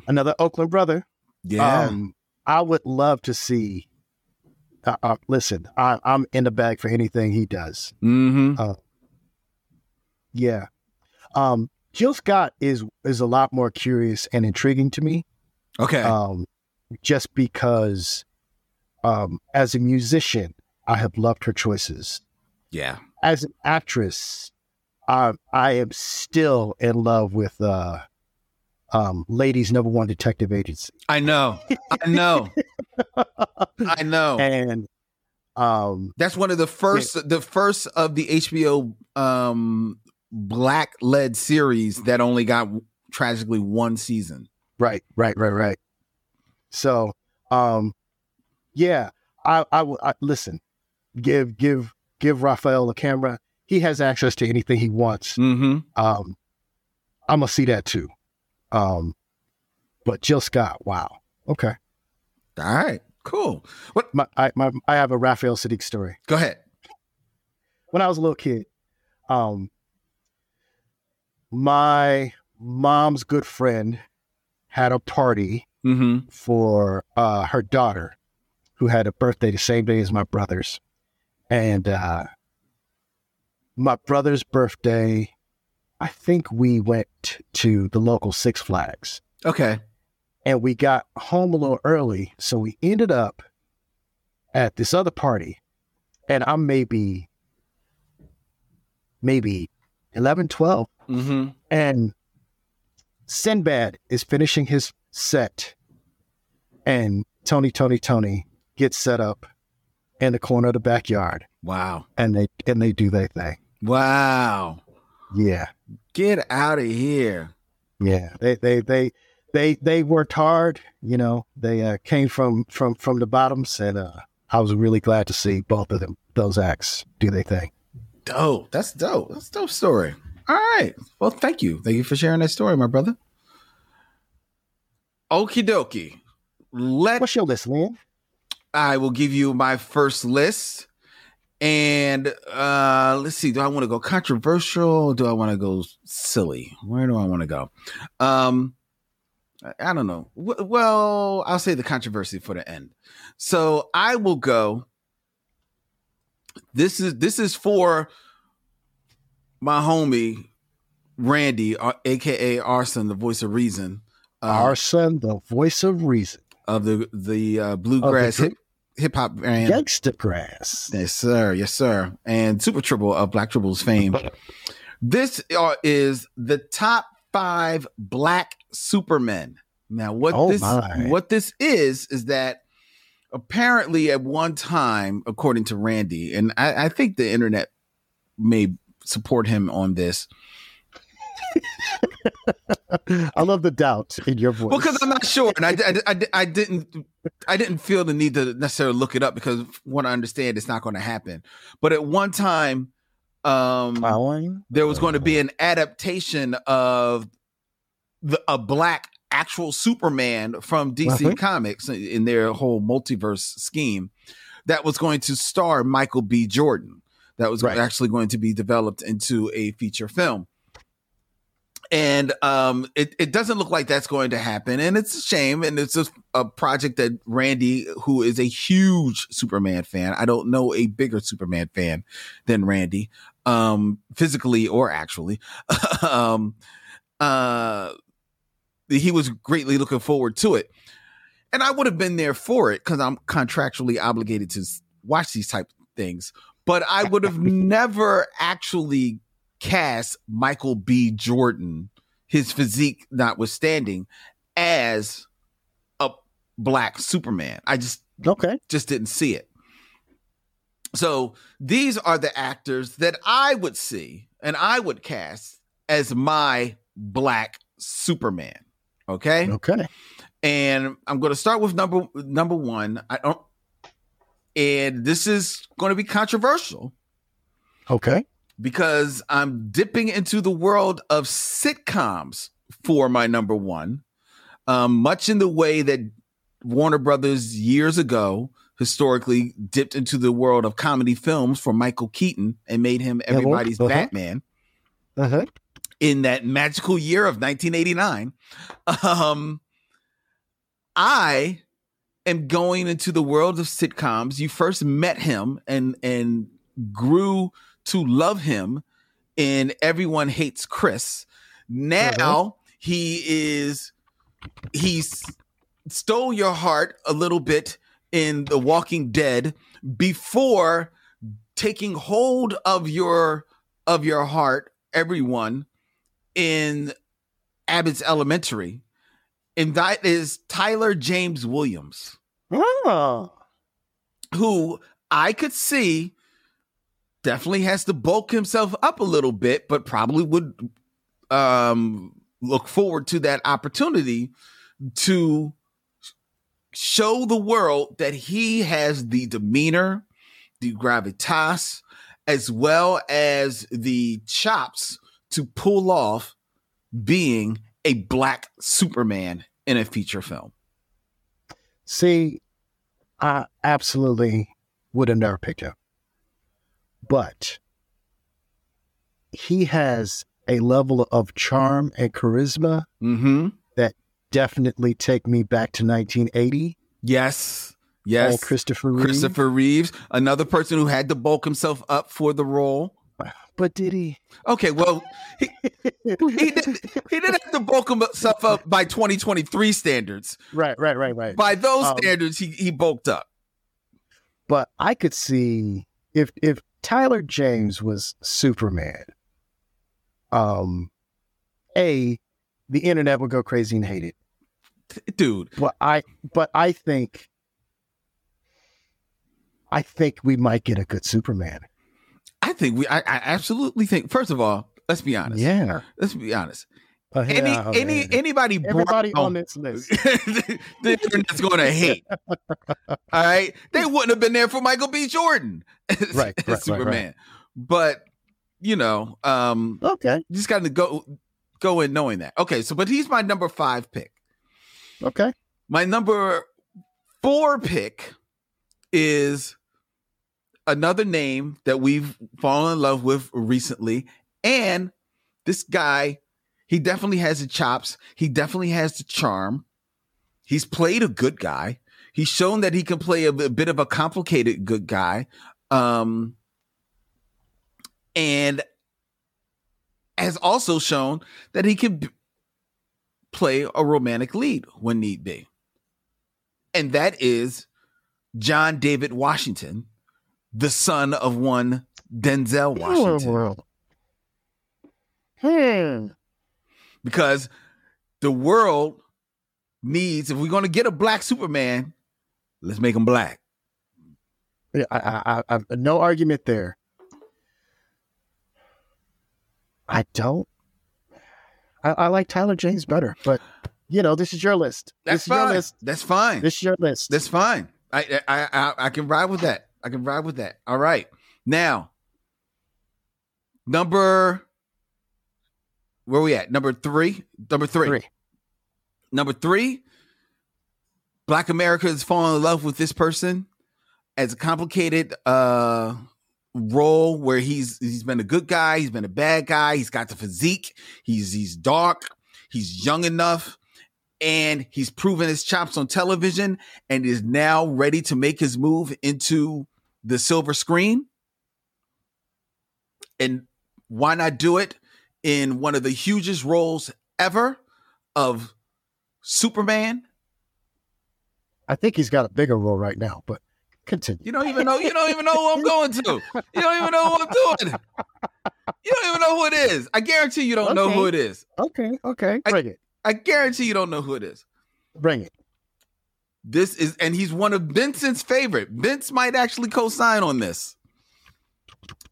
Speaker 5: Another Oakland brother.
Speaker 4: Yeah.
Speaker 5: Um, I would love to see uh, uh, listen, I, I'm in the bag for anything he does.
Speaker 4: Mm-hmm.
Speaker 5: Yeah. Um, Jill Scott is is a lot more curious and intriguing to me.
Speaker 4: Okay.
Speaker 5: Um, just because, um, as a musician, I have loved her choices.
Speaker 4: yeah.
Speaker 5: As an actress, I I am still in love with uh, um, ladies number one detective agency,
Speaker 4: I know. I know. <laughs> I know.
Speaker 5: and um,
Speaker 4: That's one of the first the first of the HBO um black led series that only got tragically one season.
Speaker 5: Right, right, right, right. So, um, yeah, I, I, will- I listen. Give, give, give Raphael the camera. He has access to anything he wants.
Speaker 4: Mm-hmm.
Speaker 5: Um, I'm gonna see that too. Um, but Jill Scott, wow. Okay,
Speaker 4: All right. Cool. What
Speaker 5: my, I, my, I have a Raphael Saadiq story.
Speaker 4: go ahead.
Speaker 5: When I was a little kid, um, my mom's good friend had a party
Speaker 4: Mm-hmm.
Speaker 5: for uh, her daughter, who had a birthday the same day as my brother's. And uh, my brother's birthday, I think we went to the local Six Flags
Speaker 4: Okay.
Speaker 5: and we got home a little early. So we ended up at this other party, and I'm maybe, maybe 11, 12
Speaker 4: Mm-hmm.
Speaker 5: and Sinbad is finishing his set, and Tony, Tony, Tony gets set up in the corner of the backyard,
Speaker 4: Wow.
Speaker 5: and they and they do their thing.
Speaker 4: Wow.
Speaker 5: Yeah,
Speaker 4: Get out of here.
Speaker 5: yeah. They they they they they worked hard. You know, they uh, came from from from the bottoms, and uh, I was really glad to see both of them those acts do their thing.
Speaker 4: Dope. That's dope. That's a dope story. All right. Well, thank you. Thank you for sharing that story, my brother. Okie dokie. Let
Speaker 5: What's your list, Len?
Speaker 4: I will give you my first list. And uh let's see, do I want to go controversial? Or do I want to go silly? Where do I want to go? Um I- don't know. W- well, I'll say the controversy for the end. So I will go. This is this is for my homie Randy, uh, aka R-SON, the voice of reason. uh,
Speaker 5: R-SON, the voice of reason,
Speaker 4: of the the uh, bluegrass
Speaker 5: hip-
Speaker 4: hip hip hop band.
Speaker 5: Gangstagrass.
Speaker 4: Yes, sir. Yes, sir. And Super Triple of Black Triple's fame. This uh, is the top five black supermen. Now, what
Speaker 5: Oh,
Speaker 4: this
Speaker 5: my.
Speaker 4: what this is is that apparently at one time, according to Randy, and I, I think the internet may support him on this.
Speaker 5: I love the doubt in your voice.
Speaker 4: Well, because I'm not sure, and I, I, I, I didn't I didn't feel the need to necessarily look it up because what I understand it's not going to happen. But at one time, um,
Speaker 5: Following?
Speaker 4: there was going to be an adaptation of the, a black actual Superman from DC
Speaker 5: Mhm.
Speaker 4: Comics in their whole multiverse scheme that was going to star Michael B. Jordan. That was
Speaker 5: Right.
Speaker 4: actually going to be developed into a feature film. And um, it, it doesn't look like that's going to happen. And it's a shame. And it's a, a project that Randy, who is a huge Superman fan, I don't know a bigger Superman fan than Randy, um, physically or actually. <laughs> um, uh, he was greatly looking forward to it. And I would have been there for it because I'm contractually obligated to watch these type of things. But I would have <laughs> never actually cast Michael B. Jordan, his physique notwithstanding, as a black Superman. I just
Speaker 5: Okay.
Speaker 4: just didn't see it. So these are the actors that I would see and I would cast as my black Superman. Okay.
Speaker 5: Okay.
Speaker 4: And I'm going to start with number number one. I don't, and this is going to be controversial
Speaker 5: Okay.
Speaker 4: Because I'm dipping into the world of sitcoms for my number one, um, much in the way that Warner Brothers years ago historically dipped into the world of comedy films for Michael Keaton and made him everybody's
Speaker 5: uh-huh.
Speaker 4: Batman
Speaker 5: Uh huh.
Speaker 4: in that magical year of 1989. Um, I am going into the world of sitcoms. You first met him and and grew to love him in Everyone Hates Chris. Now uh-huh. he is he's stole your heart a little bit in The Walking Dead before taking hold of your of your heart, everyone, in Abbott's Elementary. And that is Tyler James Williams,
Speaker 5: Oh.
Speaker 4: who I could see definitely has to bulk himself up a little bit, but probably would um look forward to that opportunity to show the world that he has the demeanor, the gravitas, as well as the chops to pull off being a black Superman in a feature film.
Speaker 5: See, I absolutely would have never picked him. But he has a level of charm and charisma
Speaker 4: Mm-hmm.
Speaker 5: definitely take me back to 1980.
Speaker 4: Yes. Yes.
Speaker 5: and Christopher Reeve.
Speaker 4: Christopher Reeves, another person who had to bulk himself up for the role.
Speaker 5: But did he?
Speaker 4: Okay, well, he, he didn't he didn't have to bulk himself up by 2023 standards.
Speaker 5: Right, right, right, right.
Speaker 4: By those
Speaker 5: Um,
Speaker 4: standards, he he bulked up.
Speaker 5: but I could see if if Tyler James was Superman, um, a the internet would go crazy and hate it. <laughs>
Speaker 4: Dude,
Speaker 5: But I but I think I think we might get a good Superman.
Speaker 4: I think we I, I absolutely think first of all, let's be honest.
Speaker 5: Yeah.
Speaker 4: Let's be honest.
Speaker 5: Uh,
Speaker 4: Any
Speaker 5: yeah,
Speaker 4: any
Speaker 5: man.
Speaker 4: anybody
Speaker 5: everybody
Speaker 4: brown-
Speaker 5: on this <laughs> list.
Speaker 4: the internet's going to hate. <laughs> All right, they wouldn't have been there for Michael B. Jordan, <laughs>
Speaker 5: Right, right,
Speaker 4: as
Speaker 5: right,
Speaker 4: Superman. But you know, um,
Speaker 5: Okay.
Speaker 4: you just got to go go in knowing that. Okay, so but he's my number five pick.
Speaker 5: Okay.
Speaker 4: My number four pick is another name that we've fallen in love with recently, and this guy, he definitely has the chops. He definitely has the charm. He's played a good guy. He's shown that he can play a bit of a complicated good guy. Um, and has also shown that he can b- play a romantic lead when need be. And that is John David Washington, the son of one Denzel Washington.
Speaker 5: Hmm.
Speaker 4: Because the world needs if we're going to get a black superman let's make him black
Speaker 5: Yeah, I, I, I, no argument there. I don't. I, I like Tyler James better, but you know, this is your list.
Speaker 4: that's
Speaker 5: this is your
Speaker 4: fine
Speaker 5: list.
Speaker 4: that's fine
Speaker 5: This is your list.
Speaker 4: that's fine I, I i i can ride with that i can ride with that all right now number where we at number three number three.
Speaker 5: Three.
Speaker 4: Number three, Black America has fallen in love with this person as a complicated uh role where he's he's been a good guy, he's been a bad guy, he's got the physique, he's he's dark, he's young enough, and he's proven his chops on television and is now ready to make his move into the silver screen. And why not do it in one of the hugest roles ever of Superman?
Speaker 5: I think he's got a bigger role right now, but continue.
Speaker 4: You don't even know. You don't even know who I'm going to. You don't even know who I'm doing. You don't even know who it is. I guarantee you don't know who it is.
Speaker 5: Okay, okay,
Speaker 4: I-
Speaker 5: bring it,
Speaker 4: I guarantee you don't know who it is.
Speaker 5: bring it.
Speaker 4: This is, and he's one of Vincent's favorite. Vince might actually co-sign on this,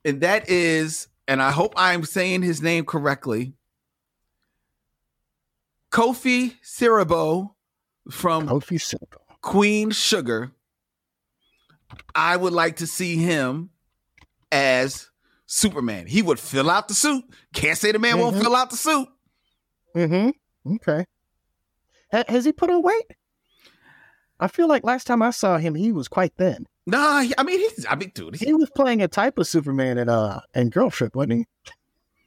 Speaker 4: and that is, and I hope I'm saying his name correctly. Kofi Siriboe from
Speaker 5: Kofi.
Speaker 4: Queen Sugar. I would like to see him as Superman. He would fill out the suit. Can't say the man won't
Speaker 5: Mhm.
Speaker 4: fill out the suit.
Speaker 5: Mm-hmm. Okay. Ha- has he put on weight? I feel like last time I saw him, he was quite thin.
Speaker 4: Nah, he- I mean he's. I mean, dude,
Speaker 5: He was playing a type of Superman in uh in Girl Trip, wasn't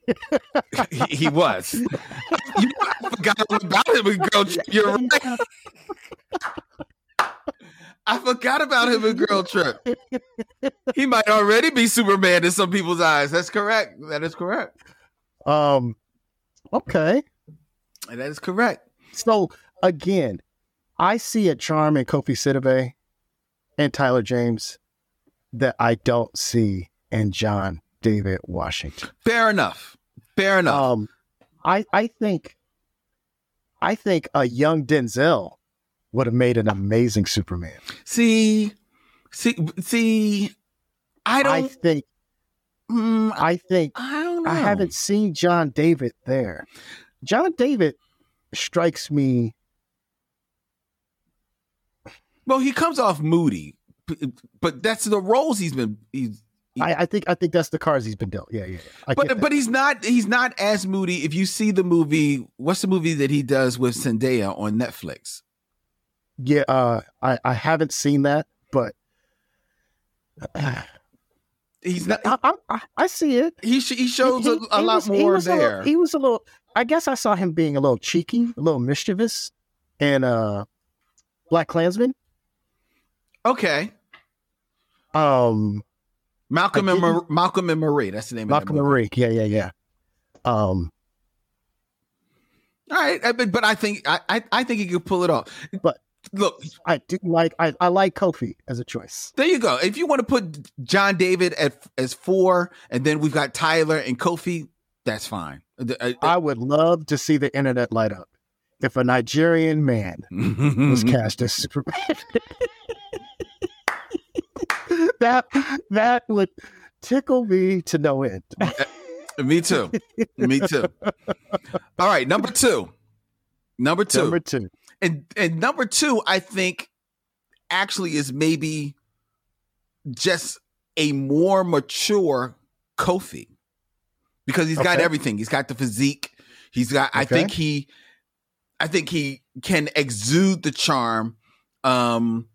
Speaker 5: he? <laughs>
Speaker 4: he, he was. <laughs> you know, I forgot about him. in Girl Trip. You're right. I forgot about him in Girl Trip. he might already be Superman in some people's eyes. That's correct. That is correct.
Speaker 5: Um, okay.
Speaker 4: That is correct.
Speaker 5: So again, I see a charm in Kofi Siriboe and Tyler James that I don't see in John David Washington.
Speaker 4: Fair enough. Fair enough.
Speaker 5: Um, I I think I think a young Denzel would have made an amazing Superman.
Speaker 4: see, see, see. I
Speaker 5: I
Speaker 4: don't.
Speaker 5: think
Speaker 4: mm, I,
Speaker 5: I think
Speaker 4: I don't know.
Speaker 5: I haven't seen John David there. John David strikes me.
Speaker 4: Well, he comes off moody, but that's the roles he's been. He's,
Speaker 5: I, I think I think that's the cards he's been dealt. Yeah, yeah.
Speaker 4: but but he's not he's not as moody. If you see the movie, what's the movie that he does with Zendaya on Netflix?
Speaker 5: yeah, uh, I I haven't seen that, but <sighs>
Speaker 4: He's not.
Speaker 5: I, I, I- I see it.
Speaker 4: He sh- he shows
Speaker 5: He-
Speaker 4: a, a
Speaker 5: he
Speaker 4: lot
Speaker 5: was- he
Speaker 4: more
Speaker 5: was a little-
Speaker 4: there.
Speaker 5: he was a little. I guess I saw him being a little cheeky, a little mischievous, and uh, Black Klansman.
Speaker 4: Okay,
Speaker 5: Um,
Speaker 4: Malcolm and Mar- Malcolm and Marie. That's the name
Speaker 5: Malcolm
Speaker 4: of
Speaker 5: and. Marie. Yeah, yeah, yeah. Um,
Speaker 4: All right, I- but, but I think I, I I think he could pull it off.
Speaker 5: But-
Speaker 4: look,
Speaker 5: I do like. I, I like Kofi as a choice.
Speaker 4: there you go. If you want to put John David at as four, and then we've got Tyler and Kofi, that's fine. Uh, uh,
Speaker 5: I would love to see the internet light up if a Nigerian man <laughs> was cast as Superman. <laughs> <laughs> that that would tickle me to no end.
Speaker 4: Me too. Me too. All right, number two. Number two.
Speaker 5: Number two.
Speaker 4: and and number two, I think actually is maybe just a more mature Kofi because he's got everything. He's got the physique. He's got. I think he. I think he can exude the charm. Um,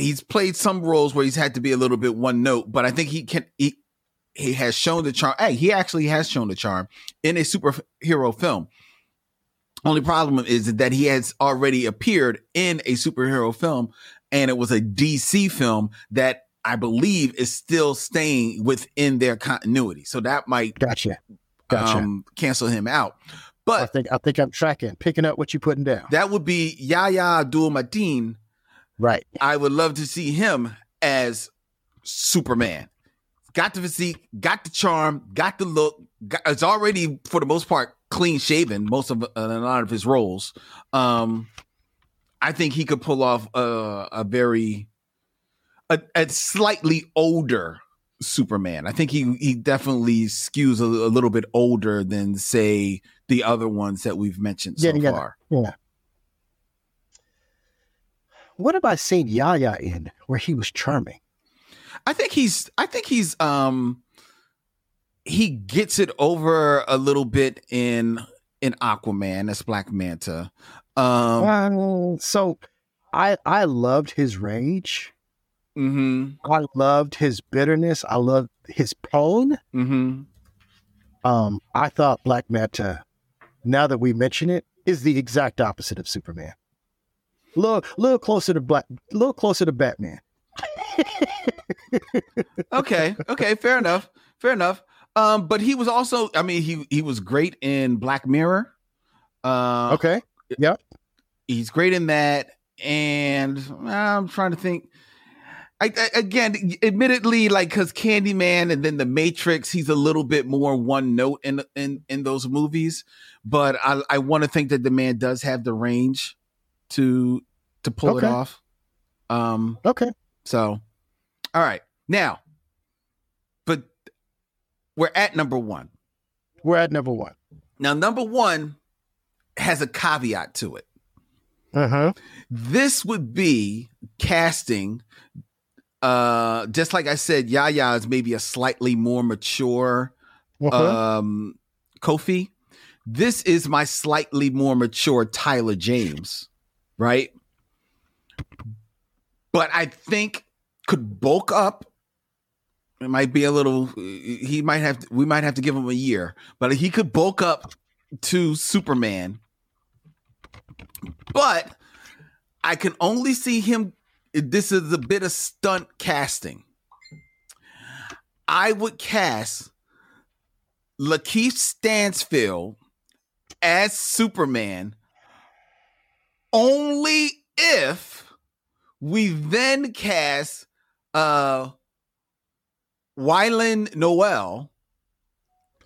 Speaker 4: he's played some roles where he's had to be a little bit one note, but I think he can. He he has shown the charm. Hey, he actually has shown the charm in a superhero film. Only problem is that he has already appeared in a superhero film, and it was a DC film that I believe is still staying within their continuity. So that might
Speaker 5: Gotcha. Gotcha.
Speaker 4: um, cancel him out. But I
Speaker 5: think I think I'm tracking, picking up what you're putting down.
Speaker 4: that would be Yahya Abdul Mateen.
Speaker 5: Right.
Speaker 4: I would love to see him as Superman. Got the physique, got the charm, got the look. Got, it's already for the most part clean shaven. Most of uh, a lot of his roles. Um, I think he could pull off a, a very a, a slightly older Superman. I think he he definitely skews a, a little bit older than say the other ones that we've mentioned so
Speaker 5: Yeah, yeah.
Speaker 4: far.
Speaker 5: Yeah. What have I seen Yahya in where he was charming?
Speaker 4: I think he's I think he's um he gets it over a little bit in in Aquaman, that's Black Manta. Um
Speaker 5: Um, so I I loved his rage.
Speaker 4: mhm
Speaker 5: I loved his bitterness. I loved his pain.
Speaker 4: mhm
Speaker 5: Um, I thought Black Manta, now that we mention it, is the exact opposite of Superman. Little, little closer to Black, little closer to Batman. <laughs>
Speaker 4: Okay, okay, fair enough. Fair enough. Um but he was also I mean he he was great in Black Mirror. Uh
Speaker 5: Okay.
Speaker 4: Yeah, he's great in that and i'm trying to think I, I- again admittedly like because candyman and then the matrix he's a little bit more one note in in in those movies but i i want to think that the man does have the range to to pull
Speaker 5: Okay.
Speaker 4: it off um
Speaker 5: Okay.
Speaker 4: so all right now but we're at number one
Speaker 5: We're at number one.
Speaker 4: now number one has a caveat to it
Speaker 5: Uh huh.
Speaker 4: this would be casting uh just like i said yahya is maybe a slightly more mature
Speaker 5: Uh-huh.
Speaker 4: um kofi this is my slightly more mature tyler james right but i think could bulk up it might be a little he might have we might have to give him a year but he could bulk up to superman but I can only see him this is a bit of stunt casting. I would cast Lakeith Stanfield as Superman only if we then cast uh Y'lan Noel,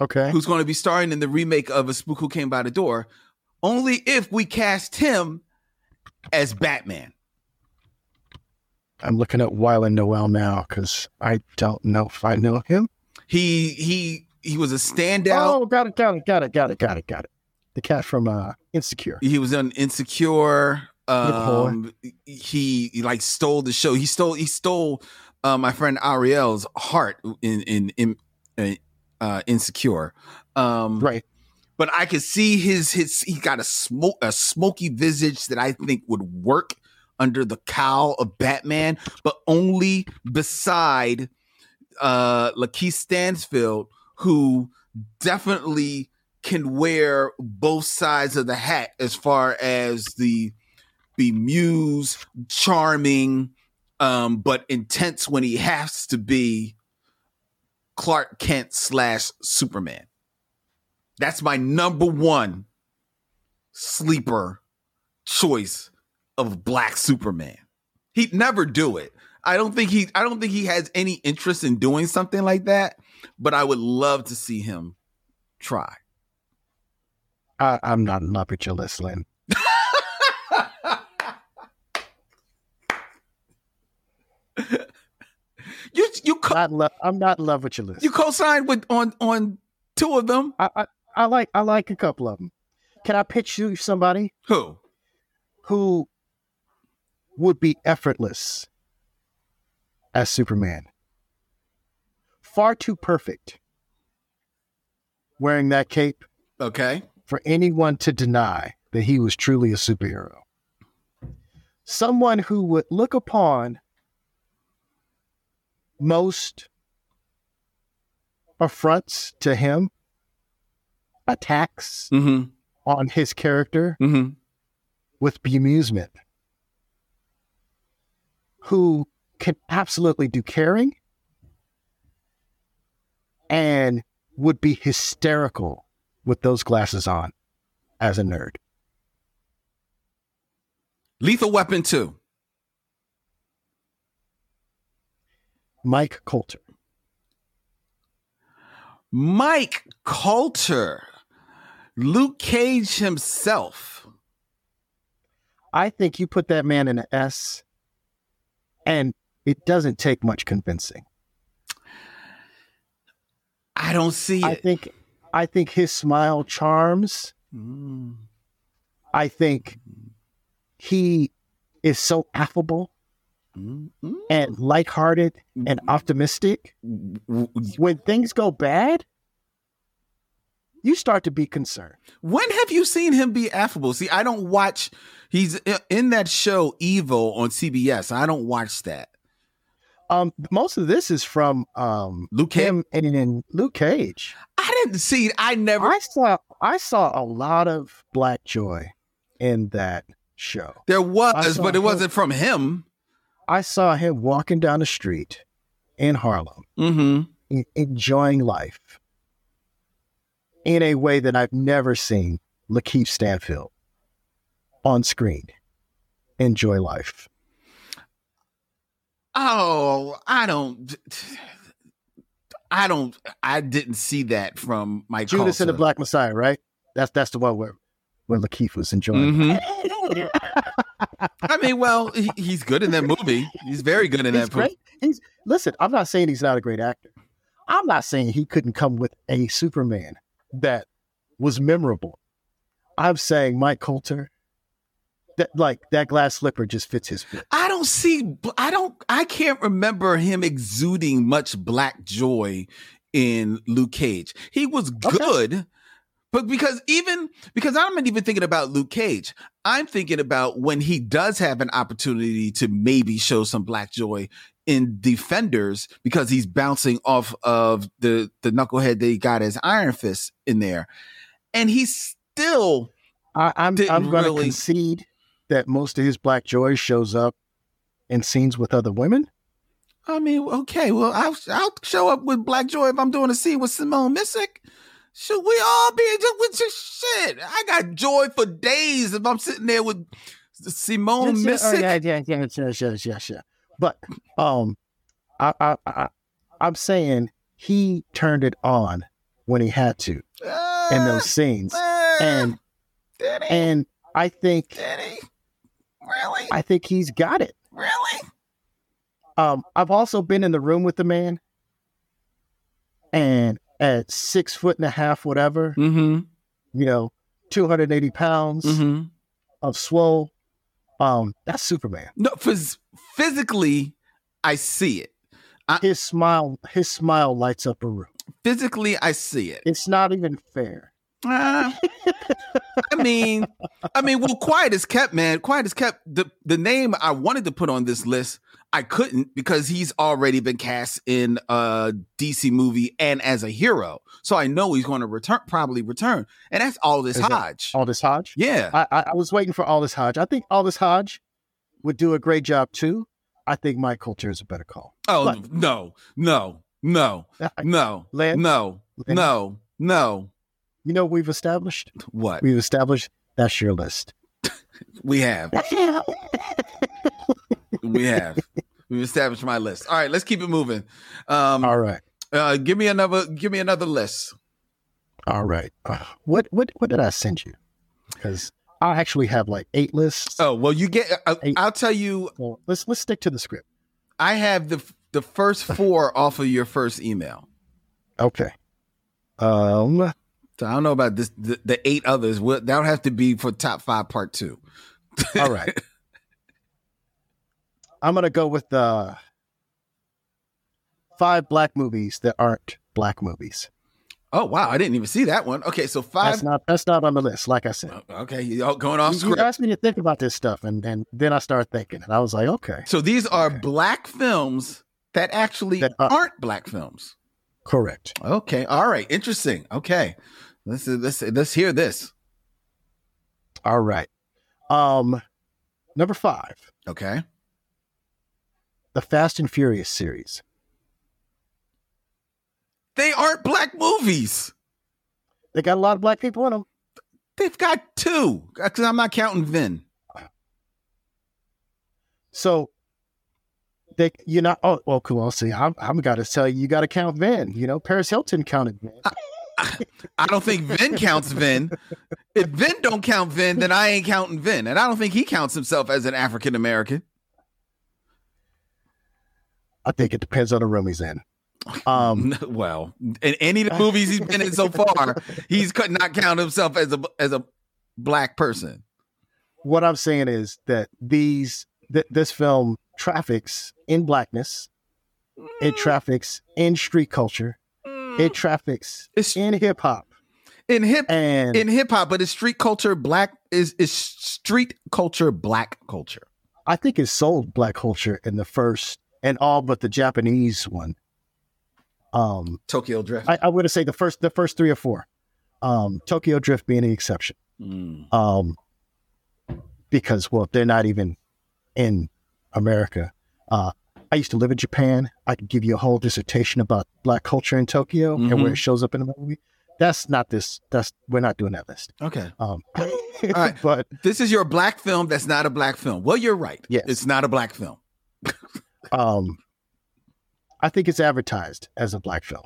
Speaker 5: Okay.
Speaker 4: who's going to be starring in the remake of A Spook Who Came by the Door, only if we cast him as Batman.
Speaker 5: I'm looking at Y'lan Noel now because I don't know if I know him.
Speaker 4: He he he was a standout.
Speaker 5: Oh, got it, got it, got it, got it, got it, got it. The cat from uh, Insecure.
Speaker 4: He was on Insecure. Um, he, he like stole the show. He stole he stole uh, my friend Ariel's heart in in, in uh, uh, Insecure. Um,
Speaker 5: Right.
Speaker 4: but I could see his his he got a smoke a smoky visage that I think would work under the cowl of Batman, but only beside uh Lakeith Stanfield, who definitely can wear both sides of the hat as far as the bemused, charming, um, but intense when he has to be Clark Kent slash Superman. That's my number one sleeper choice of Black Superman. He'd never do it. I don't think he I don't think he has any interest in doing something like that, but I would love to see him try.
Speaker 5: I, I'm not in love with your list, Len. <laughs>
Speaker 4: You you co-
Speaker 5: not lo- I'm not in love with your list.
Speaker 4: You co-signed with on on two of them.
Speaker 5: I, I, I like I like a couple of them. Can I pitch you somebody
Speaker 4: Who?
Speaker 5: who would be effortless as Superman? Far too perfect wearing that cape
Speaker 4: Okay.
Speaker 5: For anyone to deny that he was truly a superhero. Someone who would look upon most affronts to him, attacks
Speaker 4: Mm-hmm.
Speaker 5: on his character
Speaker 4: Mm-hmm.
Speaker 5: with bemusement, who can absolutely do caring and would be hysterical with those glasses on as a nerd.
Speaker 4: Lethal Weapon 2.
Speaker 5: Mike Colter.
Speaker 4: Mike Colter. Luke Cage himself.
Speaker 5: I think you put that man in an S, and it doesn't take much convincing.
Speaker 4: I don't see
Speaker 5: I
Speaker 4: it.
Speaker 5: think, I think his smile charms.
Speaker 4: Mm.
Speaker 5: I think he is so affable
Speaker 4: Mm.
Speaker 5: and lighthearted and optimistic. When things go bad, you start to be concerned.
Speaker 4: When have you seen him be affable? See, I don't watch. He's in that show Evil on CBS. I don't watch that.
Speaker 5: Um, most of this is from um
Speaker 4: Luke
Speaker 5: him and Luke Cage.
Speaker 4: I didn't see. I never.
Speaker 5: I saw I saw a lot of black joy in that show.
Speaker 4: there was, but it
Speaker 5: him.
Speaker 4: wasn't from him.
Speaker 5: I saw him walking down the street in Harlem,
Speaker 4: Mm-hmm.
Speaker 5: en- enjoying life in a way that I've never seen Lakeith Stanfield on screen enjoy life.
Speaker 4: Oh, I don't. I don't. I didn't see that from Mike.
Speaker 5: Judas and the Black Messiah, right? That's that's the one where where Lakeith was enjoying.
Speaker 4: Mhm. <laughs> I mean, well, he, he's good in that movie. He's very good in
Speaker 5: He's
Speaker 4: that.
Speaker 5: great. He's listen. I'm not saying he's not a great actor. I'm not saying he couldn't come with a Superman that was memorable. I'm saying Mike Colter. That like that glass slipper just fits his fit.
Speaker 4: I don't see. I don't. I can't remember him exuding much black joy in Luke Cage. He was
Speaker 5: Okay.
Speaker 4: good, but because even because I'm not even thinking about Luke Cage. I'm thinking about when he does have an opportunity to maybe show some black joy in Defenders because he's bouncing off of the the knucklehead that he got as Iron Fist in there, and he's still
Speaker 5: I, I'm I'm going to concede that most of his black joy shows up in scenes with other women.
Speaker 4: I mean, okay, well, I'll I'll show up with Black Joy if I'm doing a scene with Simone Missick. Should we all be just with your shit? I got joy for days if I'm sitting there with Simone
Speaker 5: Yes, oh,
Speaker 4: Missick.
Speaker 5: yeah, yeah, yeah, yeah, yeah, yeah, yeah. But um, I, I, I, I'm saying he turned it on when he had to in those scenes,
Speaker 4: Uh,
Speaker 5: and and I think?
Speaker 4: Really?
Speaker 5: I think he's got it.
Speaker 4: really?
Speaker 5: Um, I've also been in the room with the man, and at six foot and a half, whatever,
Speaker 4: Mm-hmm.
Speaker 5: you know, 280 pounds
Speaker 4: Mm-hmm.
Speaker 5: of swole. Um, that's Superman.
Speaker 4: No, phys- physically, I see it.
Speaker 5: His smile, his smile lights up a room.
Speaker 4: Physically, I see it.
Speaker 5: It's not even fair.
Speaker 4: Uh, I mean, I mean, well, quiet is kept, man. Quiet is kept. The the name I wanted to put on this list, I couldn't because he's already been cast in a DC movie and as a hero. So I know he's going to return, probably return, and that's all this
Speaker 5: Is
Speaker 4: Hodge.
Speaker 5: Aldis Hodge.
Speaker 4: yeah,
Speaker 5: I, I, I was waiting for Aldis Hodge. I think Aldis Hodge would do a great job too. I think Mike Colter is a better call.
Speaker 4: Oh
Speaker 5: But-
Speaker 4: no, no, no, no,
Speaker 5: Lance? <laughs>
Speaker 4: no,
Speaker 5: Lance?
Speaker 4: no, no.
Speaker 5: You know what we've established?
Speaker 4: What
Speaker 5: We've established that's your list.
Speaker 4: we have, we have, we've established my list. All right, let's keep it moving. Um,
Speaker 5: All right.
Speaker 4: uh, give me another, give me another list.
Speaker 5: All right. Uh, what what what did I send you? Because I actually have like eight lists.
Speaker 4: Oh well, you get.
Speaker 5: Hey.
Speaker 4: I'll tell you.
Speaker 5: Well, let's let's stick to the script.
Speaker 4: I have the the first four <laughs> off of your first email.
Speaker 5: Okay. Um.
Speaker 4: So I don't know about this. The, the eight others. Will that'll have to be for top five, part two.
Speaker 5: All right. <laughs> I'm gonna go with the five black movies that aren't black movies.
Speaker 4: Oh wow, I didn't even see that one. Okay, so five.
Speaker 5: That's not that's not on the list. Like I said, oh,
Speaker 4: okay, you all going off
Speaker 5: you, you asked me to think about this stuff, and and then I started thinking, and I was like, okay,
Speaker 4: So these are
Speaker 5: Okay.
Speaker 4: black films that actually
Speaker 5: That are-
Speaker 4: aren't black films.
Speaker 5: Correct.
Speaker 4: Okay, all right, interesting. Okay, let's let's let's hear this.
Speaker 5: All right. Um, number five,
Speaker 4: Okay,
Speaker 5: the Fast and Furious series.
Speaker 4: they aren't black movies.
Speaker 5: They got a lot of black people in them.
Speaker 4: They've got two because I'm not counting Vin.
Speaker 5: So they, you're not. Oh, well, cool. I'll see. I'm, I'm got to tell you, you got to count Vin. You know, Paris Hilton counted Vin.
Speaker 4: I don't think Vin counts Vin. If Vin don't count Vin, then I ain't counting Vin, and I don't think he counts himself as an African American.
Speaker 5: I think it depends on the room he's in. Um, <laughs>
Speaker 4: well, in any of the movies he's been in so far, he's could not count himself as a as a black person.
Speaker 5: what I'm saying is that these th- this film traffics in blackness. It traffics in street culture. It traffics
Speaker 4: It's
Speaker 5: in hip hop.
Speaker 4: in hip
Speaker 5: And
Speaker 4: in hip hop, but is street culture black? Is is street culture black culture?
Speaker 5: I think it sold black culture in the first and all but the Japanese one. Um,
Speaker 4: Tokyo Drift.
Speaker 5: I, I would say the first the first three or four. Um, Tokyo Drift being the exception.
Speaker 4: Mm.
Speaker 5: Um, because well, they're not even in America. Uh, I used to live in Japan. I could give you a whole dissertation about black culture in Tokyo and where
Speaker 4: Mhm.
Speaker 5: it shows up in the movie. That's not this. That's we're not doing that list.
Speaker 4: Okay,
Speaker 5: Um, <laughs> <laughs>
Speaker 4: right.
Speaker 5: but
Speaker 4: this is your black film. That's not a black film. Well, you're right.
Speaker 5: Yes.
Speaker 4: it's not a black film. <laughs>
Speaker 5: um, I think it's advertised as a black film.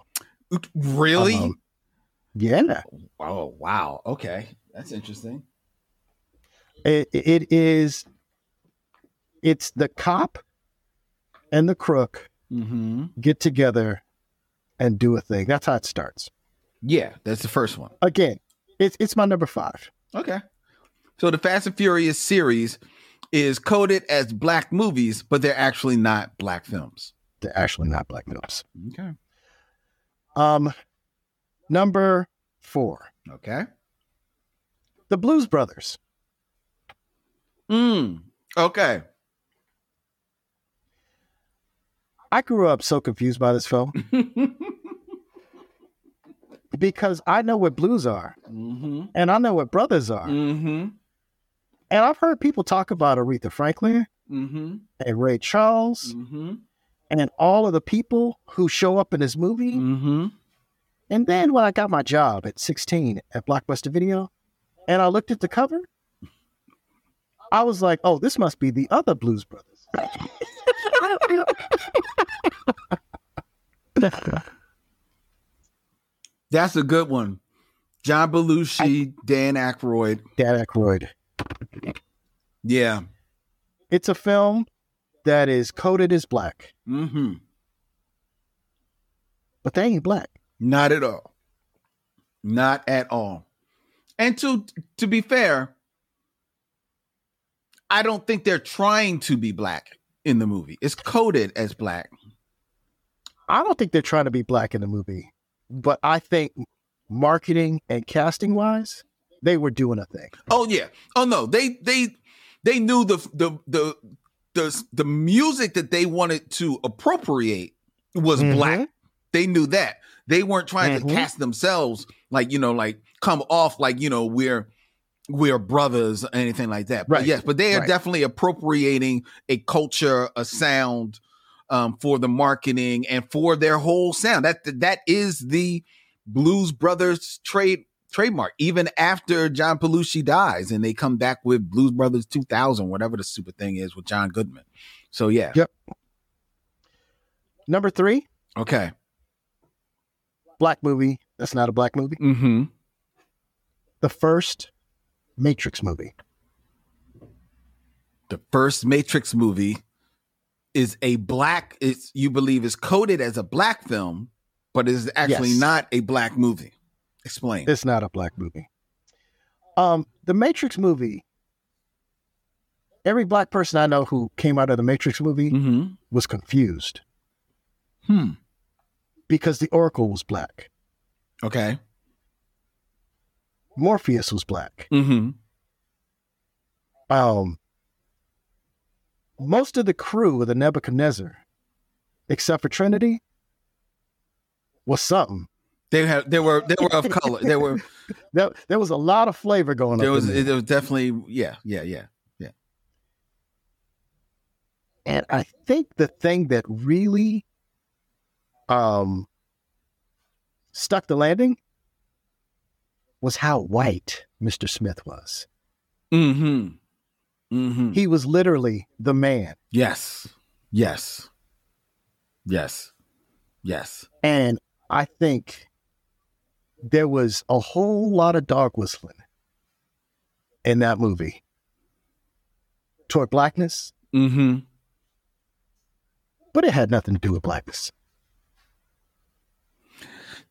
Speaker 4: Really?
Speaker 5: Um, yeah,
Speaker 4: oh wow. Okay, that's interesting.
Speaker 5: it, it is. It's the cop and the crook
Speaker 4: Mm-hmm.
Speaker 5: get together and do a thing. That's how it starts.
Speaker 4: Yeah, that's the first one.
Speaker 5: Again, it's it's my number five.
Speaker 4: Okay. So the Fast and Furious series is coded as black movies, but they're actually not black films.
Speaker 5: They're actually not black films.
Speaker 4: Okay.
Speaker 5: Um, number four,
Speaker 4: Okay.
Speaker 5: the Blues Brothers.
Speaker 4: Mm. Okay.
Speaker 5: I grew up so confused by this film <laughs> because I know what blues are
Speaker 4: mm-hmm.
Speaker 5: and I know what brothers are.
Speaker 4: Mm-hmm.
Speaker 5: And I've heard people talk about Aretha Franklin
Speaker 4: Mm-hmm.
Speaker 5: and Ray Charles
Speaker 4: Mm-hmm.
Speaker 5: and all of the people who show up in this movie.
Speaker 4: Mm-hmm.
Speaker 5: And then when I got my job at 16 at Blockbuster Video and I looked at the cover, I was like, oh, this must be the other Blues Brothers. <laughs> <laughs>
Speaker 4: That's a good one. John Belushi, Dan Aykroyd.
Speaker 5: Dan Aykroyd.
Speaker 4: Yeah.
Speaker 5: It's a film that is coded as black,
Speaker 4: Mm-hmm.
Speaker 5: but they ain't black.
Speaker 4: Not at all. Not at all. And to to be fair, I don't think they're trying to be black in the movie. It's coded as black.
Speaker 5: I don't think they're trying to be black in the movie, but I think marketing and casting wise, they were doing a thing.
Speaker 4: Oh yeah. Oh no. They they they knew the the the the, the music that they wanted to appropriate was
Speaker 5: Mhm.
Speaker 4: black. They knew that. They weren't trying
Speaker 5: Mhm.
Speaker 4: to cast themselves like, you know, like come off like, you know, we're we're brothers or anything like that. But
Speaker 5: Right.
Speaker 4: yes, but they are
Speaker 5: Right.
Speaker 4: definitely appropriating a culture, a sound um, for the marketing and for their whole sound. That that is the Blues Brothers trade trademark. Even after John Belushi dies, and they come back with Blues Brothers 2000, whatever the super thing is with John Goodman. So yeah,
Speaker 5: Yep. Number three,
Speaker 4: okay.
Speaker 5: black movie. That's not a black movie.
Speaker 4: Mm-hmm.
Speaker 5: The first Matrix movie.
Speaker 4: The first Matrix movie is a black. It's you believe is coded as a black film, but is actually
Speaker 5: Yes.
Speaker 4: not a black movie. Explain.
Speaker 5: It's not a black movie. Um, the Matrix movie. Every black person I know who came out of the Matrix movie
Speaker 4: mm-hmm.
Speaker 5: was confused
Speaker 4: Hmm.
Speaker 5: because the Oracle was black,
Speaker 4: Okay.
Speaker 5: Morpheus was black.
Speaker 4: Mm-hmm.
Speaker 5: Um, most of the crew of the Nebuchadnezzar, except for Trinity, was something.
Speaker 4: They had. They were. They were of <laughs> color. They were.
Speaker 5: There, there was a lot of flavor going on.
Speaker 4: There was. It was definitely. Yeah, yeah. Yeah. Yeah.
Speaker 5: And I think the thing that really um stuck the landing was how white Mr. Smith was.
Speaker 4: Mm-hmm. Mm-hmm.
Speaker 5: He was literally the man.
Speaker 4: Yes. Yes. Yes. Yes.
Speaker 5: And I think there was a whole lot of dog whistling in that movie toward blackness,
Speaker 4: Mm-hmm.
Speaker 5: but it had nothing to do with blackness.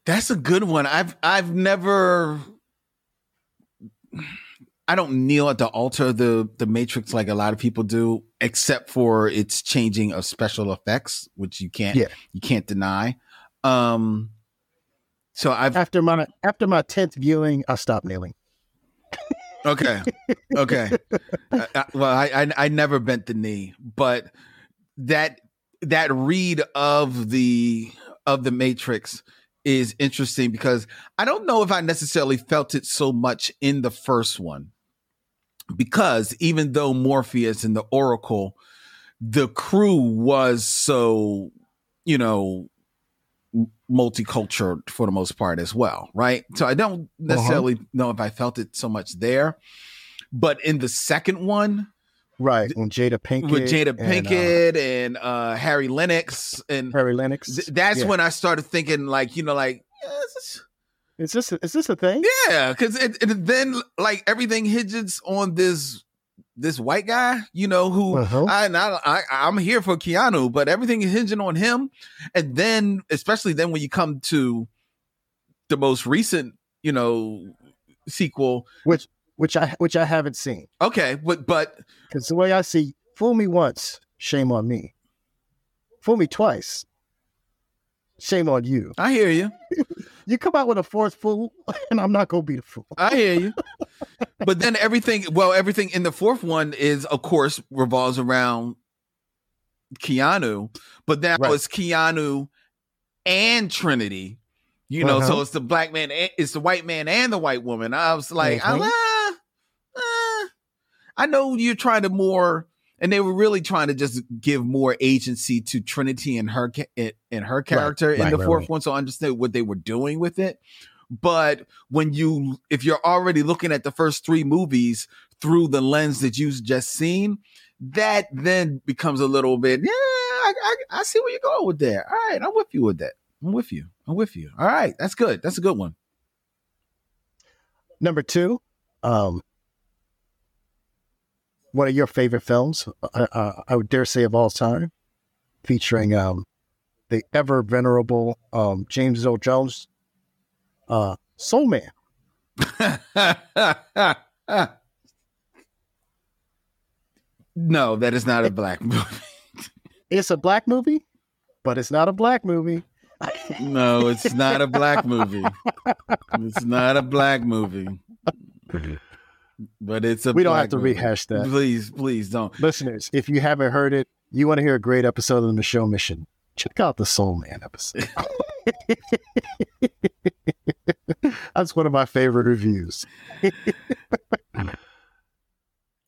Speaker 4: That's a good one. I've I've never I don't kneel at the altar of the the Matrix like a lot of people do, except for its changing of special effects, which you can't
Speaker 5: Yeah.
Speaker 4: you can't deny. Um so I've
Speaker 5: After my after my tenth viewing, I stopped kneeling.
Speaker 4: Okay. Okay. I- <laughs> I- well, I, I I never bent the knee, but that that read of the of the Matrix is interesting because I don't know if I necessarily felt it so much in the first one. Because even though Morpheus and the Oracle, the crew was so, you know, multicultural for the most part as well, right? So I don't necessarily know if I felt it so much there, but in the second one
Speaker 5: Right. When Jada Pinkett.
Speaker 4: with Jada
Speaker 5: and, uh,
Speaker 4: Pinkett and uh, Harry Lennix, and
Speaker 5: Harry Lennix.
Speaker 4: th- that's
Speaker 5: Yeah.
Speaker 4: when I started thinking, like, you know, like, yeah, is-
Speaker 5: Is this is this a thing?
Speaker 4: yeah, because it, it, then like everything hinges on this this white guy, you know, who
Speaker 5: Uh-huh.
Speaker 4: I, I, I I'm here for Keanu, but everything is hinging on him. And then, especially then when you come to the most recent, you know, sequel.
Speaker 5: Which which I which I haven't seen.
Speaker 4: Okay, but but
Speaker 5: Because the way I see, fool me once, shame on me. Fool me twice, shame on you.
Speaker 4: I hear you. <laughs>
Speaker 5: You come out with a fourth fool, <laughs> and I'm not gonna be the fool.
Speaker 4: I hear you. but then everything, well, everything in the fourth one is, of course, revolves around Keanu. But now
Speaker 5: Right.
Speaker 4: it's Keanu and Trinity. You know, so
Speaker 5: Uh-huh.
Speaker 4: it's the black man, it's the white man and the white woman. I was like,
Speaker 5: Mhm.
Speaker 4: ah, ah, I know you're trying to more and they were really trying to just give more agency to Trinity and her in her character in
Speaker 5: right,
Speaker 4: the
Speaker 5: right,
Speaker 4: fourth
Speaker 5: right.
Speaker 4: one, so I understood what they were doing with it. But when you, if you're already looking at the first three movies through the lens that you've just seen, that then becomes a little bit, yeah, I, I, I see where you're going with that. All right, I'm with you with that. I'm with you. I'm with you. All right, that's good. That's a good one.
Speaker 5: Number two, um, one of your favorite films, uh, uh, I would dare say of all time, featuring um, the ever venerable um, James Earl Jones, uh, Soul Man. <laughs>
Speaker 4: no, that is not a black movie.
Speaker 5: It's a black movie, but it's not a black movie.
Speaker 4: No, it's not a black movie. It's not a black movie. <laughs> But it's a
Speaker 5: We don't have to
Speaker 4: movie.
Speaker 5: rehash that.
Speaker 4: Please, please don't.
Speaker 5: Listeners, if you haven't heard it, you want to hear a great episode of the Micheaux Mission, check out the Soul Man episode. <laughs> That's one of my favorite reviews. <laughs>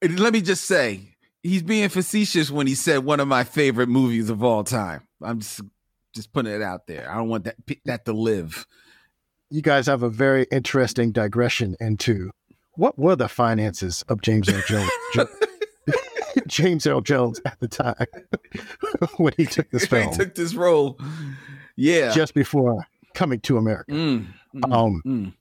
Speaker 4: Let me just say, he's being facetious when he said one of my favorite movies of all time. I'm just just putting it out there. I don't want that that to live.
Speaker 5: You guys have a very interesting digression into what were the finances of James Earl Jones, <laughs> <laughs> James Earl Jones at the time <laughs> when he took this
Speaker 4: he
Speaker 5: film,
Speaker 4: took this role. Yeah.
Speaker 5: just before coming to America.
Speaker 4: Mm, mm,
Speaker 5: Um,
Speaker 4: mm.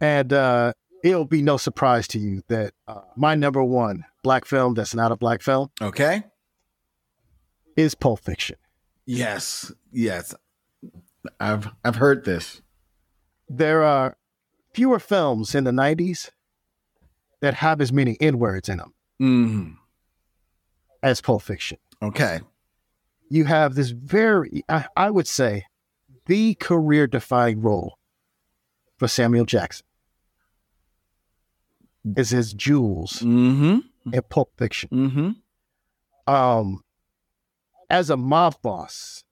Speaker 5: And uh, it'll be no surprise to you that uh, my number one black film that's not a black film
Speaker 4: Okay.
Speaker 5: is Pulp Fiction.
Speaker 4: Yes. Yes. I've I've heard this.
Speaker 5: There are fewer films in the 90s that have as many N words in them
Speaker 4: Mm.
Speaker 5: as Pulp Fiction.
Speaker 4: Okay.
Speaker 5: You have this very, I, I would say, the career defining role for Samuel Jackson is his Jules
Speaker 4: Mm-hmm.
Speaker 5: in Pulp Fiction.
Speaker 4: Mm-hmm.
Speaker 5: um as a mob boss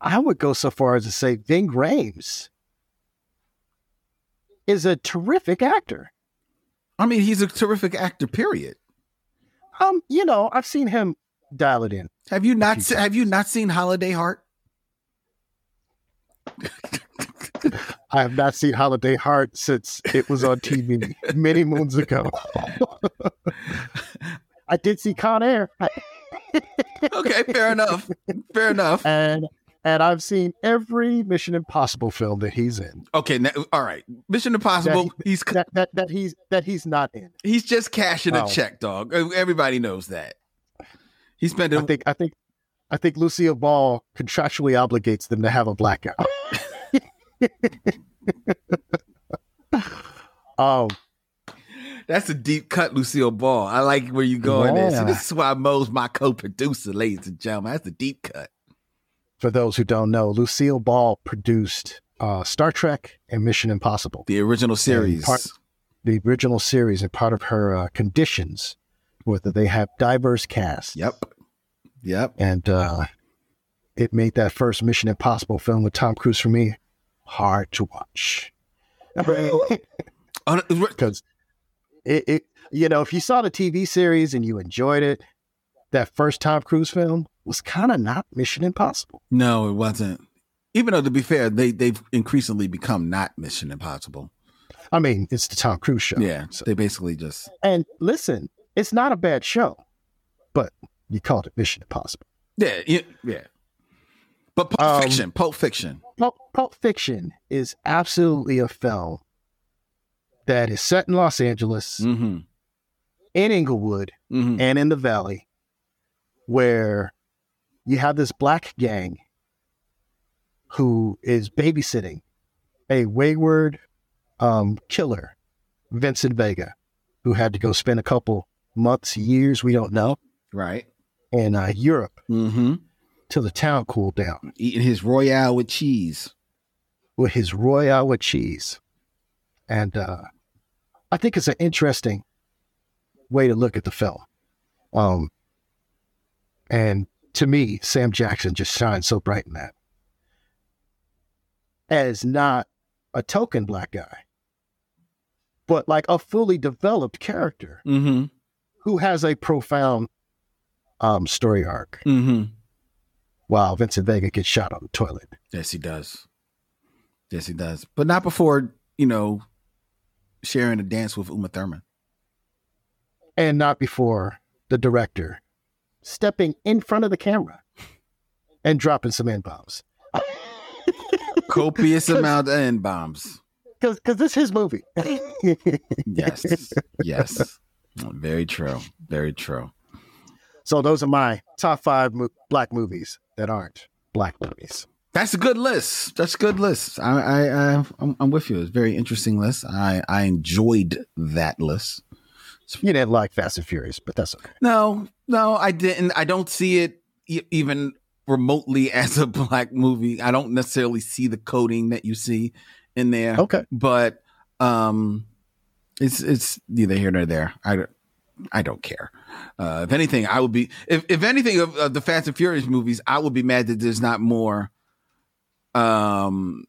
Speaker 5: i would go so far as to say ving Rhames is a terrific actor
Speaker 4: I mean, he's a terrific actor. Period.
Speaker 5: um you know i've seen him dial it in
Speaker 4: Have you not se- have you not seen Holiday Heart? <laughs>
Speaker 5: i have not seen holiday heart since it was on tv many moons ago <laughs> i did see con air <laughs>
Speaker 4: Okay, fair enough. Fair enough.
Speaker 5: and and i've seen every mission impossible film that he's in
Speaker 4: Okay, now, all right. Mission Impossible.
Speaker 5: That
Speaker 4: he's
Speaker 5: that that, that he's that he's not in
Speaker 4: he's just cashing a
Speaker 5: Oh.
Speaker 4: check, dog. Everybody knows that. He spent
Speaker 5: I
Speaker 4: a,
Speaker 5: think I think I think Lucille Ball contractually obligates them to have a blackout. <laughs> <laughs> um,
Speaker 4: that's a deep cut, Lucille Ball. I like where you're going there. See,
Speaker 5: Yeah.
Speaker 4: this is why Moe's my co-producer, ladies and gentlemen. That's a deep cut.
Speaker 5: For those who don't know, Lucille Ball produced uh, Star Trek and Mission Impossible,
Speaker 4: The original series.
Speaker 5: part- the original series, and part of her uh, conditions was that they have diverse casts.
Speaker 4: Yep. Yep.
Speaker 5: and uh, it made that first Mission Impossible film with Tom Cruise for me hard to watch. Because <laughs> it, it you know if you saw the tv series and you enjoyed it that first tom cruise film was kind of not mission impossible
Speaker 4: no, it wasn't. Even though, to be fair, they they've increasingly become not Mission Impossible.
Speaker 5: i mean it's the tom cruise show
Speaker 4: Yeah,
Speaker 5: So-
Speaker 4: they basically just
Speaker 5: and listen it's not a bad show but you called it mission impossible
Speaker 4: yeah yeah. yeah. But Pulp
Speaker 5: Um,
Speaker 4: Fiction, Pulp Fiction.
Speaker 5: pulp, pulp fiction is absolutely a film that is set in los angeles
Speaker 4: Mm-hmm.
Speaker 5: in inglewood
Speaker 4: Mm-hmm.
Speaker 5: and in the valley where you have this black gang who is babysitting a wayward um, killer, Vincent Vega, who had to go spend a couple months, years, we don't know,
Speaker 4: Right.
Speaker 5: in uh, Europe
Speaker 4: Mm-hmm.
Speaker 5: till the town cooled down
Speaker 4: Eating his Royale with cheese.
Speaker 5: with his Royale with cheese. And uh, I think it's an interesting way to look at the film. Um, and to me, Sam Jackson just shines so bright in that. As not a token black guy, but like a fully developed character
Speaker 4: Mm-hmm.
Speaker 5: who has a profound um, story arc,
Speaker 4: Mm-hmm.
Speaker 5: while Vincent Vega gets shot on the toilet.
Speaker 4: Yes, he does. Yes, he does. But not before, you know, sharing a dance with Uma Thurman.
Speaker 5: and not before the director stepping in front of the camera and dropping some N bombs. <laughs>
Speaker 4: Copious amount of N bombs.
Speaker 5: Because because this is his movie. <laughs>
Speaker 4: Yes. yes. Very true. Very true.
Speaker 5: so those are my top five mo- black movies that aren't black movies.
Speaker 4: That's a good list. That's a good list. I, I, I I'm, I'm with you. It's a very interesting list. I, I enjoyed that list.
Speaker 5: You didn't like Fast and Furious, but that's okay.
Speaker 4: No, no, I didn't. I don't see it e- even remotely <laughs> as a black movie. I don't necessarily see the coding that you see in there.
Speaker 5: Okay.
Speaker 4: but um, it's it's neither here nor there. I don't- I don't care. Uh, if anything, I would be if if anything of, of the Fast and Furious movies, I would be mad that there's not more um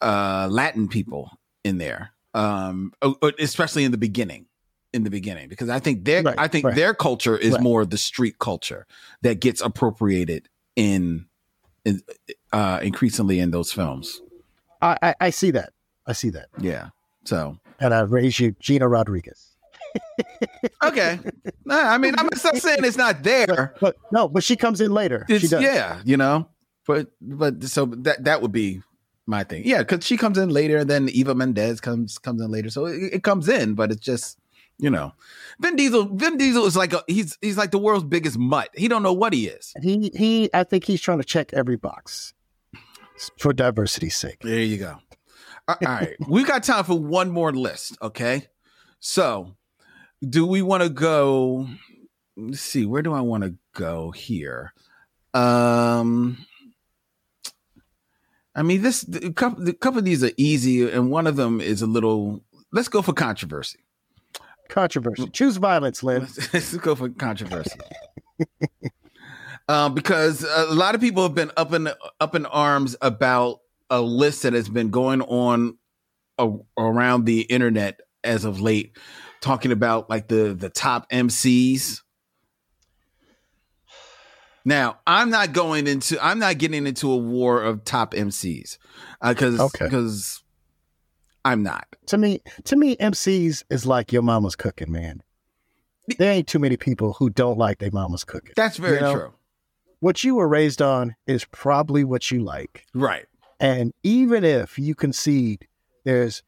Speaker 4: uh Latin people in there. Um, especially in the beginning. In the beginning, because I think their
Speaker 5: Right,
Speaker 4: I think
Speaker 5: right.
Speaker 4: their culture is
Speaker 5: Right.
Speaker 4: more the street culture that gets appropriated in, in uh increasingly in those films.
Speaker 5: I, I, I see that. I see that.
Speaker 4: Yeah. So
Speaker 5: And I raise you Gina Rodriguez.
Speaker 4: okay. Nah, I mean, I'm not saying it's not there.
Speaker 5: But no, but she comes in later. she does.
Speaker 4: yeah, you know. But but so that that would be my thing. Yeah, because she comes in later, and then Eva Mendes comes comes in later, so it, it comes in, but it's just you know, Vin Diesel. Vin Diesel is like a he's he's like the world's biggest mutt. He don't know what he is.
Speaker 5: He he I think he's trying to check every box for diversity's sake.
Speaker 4: There you go. All right, <laughs> we got time for one more list. Okay, so do we want to go? Let's see. Where do I want to go here? Um, I mean, this a couple, a couple of these are easy, and one of them is a little. Let's go for controversy.
Speaker 5: Controversy. Choose violence, Len.
Speaker 4: Let's, <laughs> let's go for controversy. um, because a lot of people have been up in up in arms about a list that has been going on a, around the internet as of late, talking about like the the top MCs. Now, I'm not going into I'm not getting into a war of top MCs because
Speaker 5: Okay.
Speaker 4: because I'm not.
Speaker 5: To me, to me, MCs is like your mama's cooking, man. There ain't too many people who don't like their mama's cooking.
Speaker 4: That's very
Speaker 5: You know?
Speaker 4: true.
Speaker 5: What you were raised on is probably what you like.
Speaker 4: Right.
Speaker 5: And even if you concede there's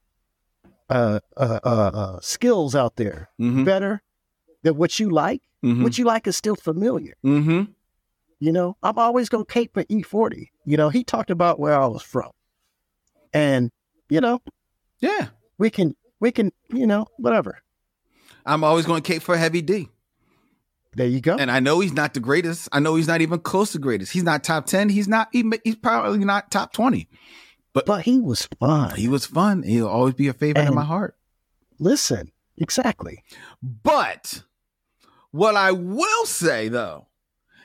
Speaker 5: uh, uh, uh, uh, skills out there
Speaker 4: Mm-hmm.
Speaker 5: better than what you like,
Speaker 4: Mm-hmm.
Speaker 5: what you like is still familiar.
Speaker 4: mm-hmm.
Speaker 5: You know, I'm always going to cape for E-40. You know, he talked about where I was from. And, you know,
Speaker 4: Yeah.
Speaker 5: we can, we can, you know, whatever.
Speaker 4: I'm always going to cape for Heavy D.
Speaker 5: There you go.
Speaker 4: And I know he's not the greatest. I know he's not even close to greatest. He's not top 10. He's not even, he's probably not top 20.
Speaker 5: but but he was fun.
Speaker 4: He was fun. He'll always be a favorite in my heart.
Speaker 5: Listen, exactly.
Speaker 4: But what I will say though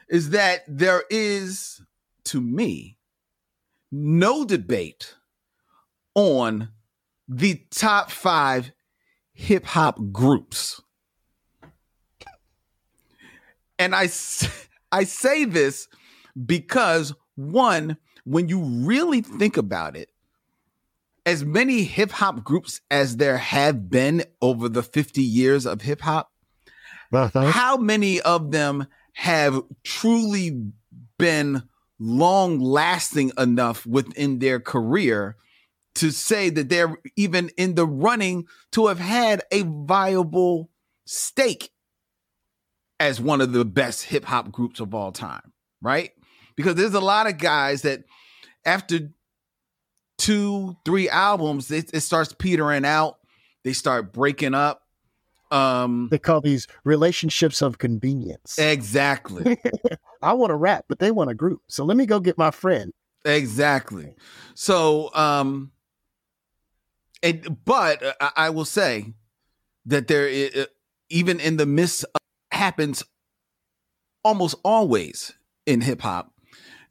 Speaker 4: is that there is, to me, no debate on the top five hip hop groups. And I, I say this because one, when you really think about it, as many hip hop groups as there have been over the 50 years of hip hop,
Speaker 5: Uh-huh.
Speaker 4: how many of them have truly been long lasting enough within their career to say that they're even in the running to have had a viable stake as one of the best hip hop groups of all time, right? Because there's a lot of guys that after two, three albums, it, it starts petering out. They start breaking up. Um,
Speaker 5: They call these relationships of convenience.
Speaker 4: exactly. <laughs>
Speaker 5: I want to rap, but they want a group. So let me go get my friend.
Speaker 4: Exactly. So, um, and but uh, I, I will say that there, is, uh, even in the midst, of, happens almost always in hip hop.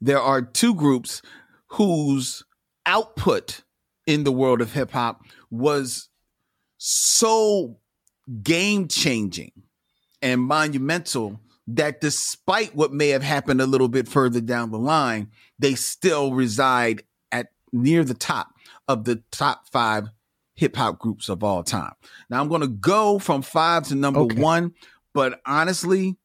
Speaker 4: There are two groups whose output in the world of hip hop was so game changing and monumental that despite what may have happened a little bit further down the line, they still reside at near the top of the top five hip hop groups of all time. Now I'm going to go from five to number
Speaker 5: Okay.
Speaker 4: one, but honestly,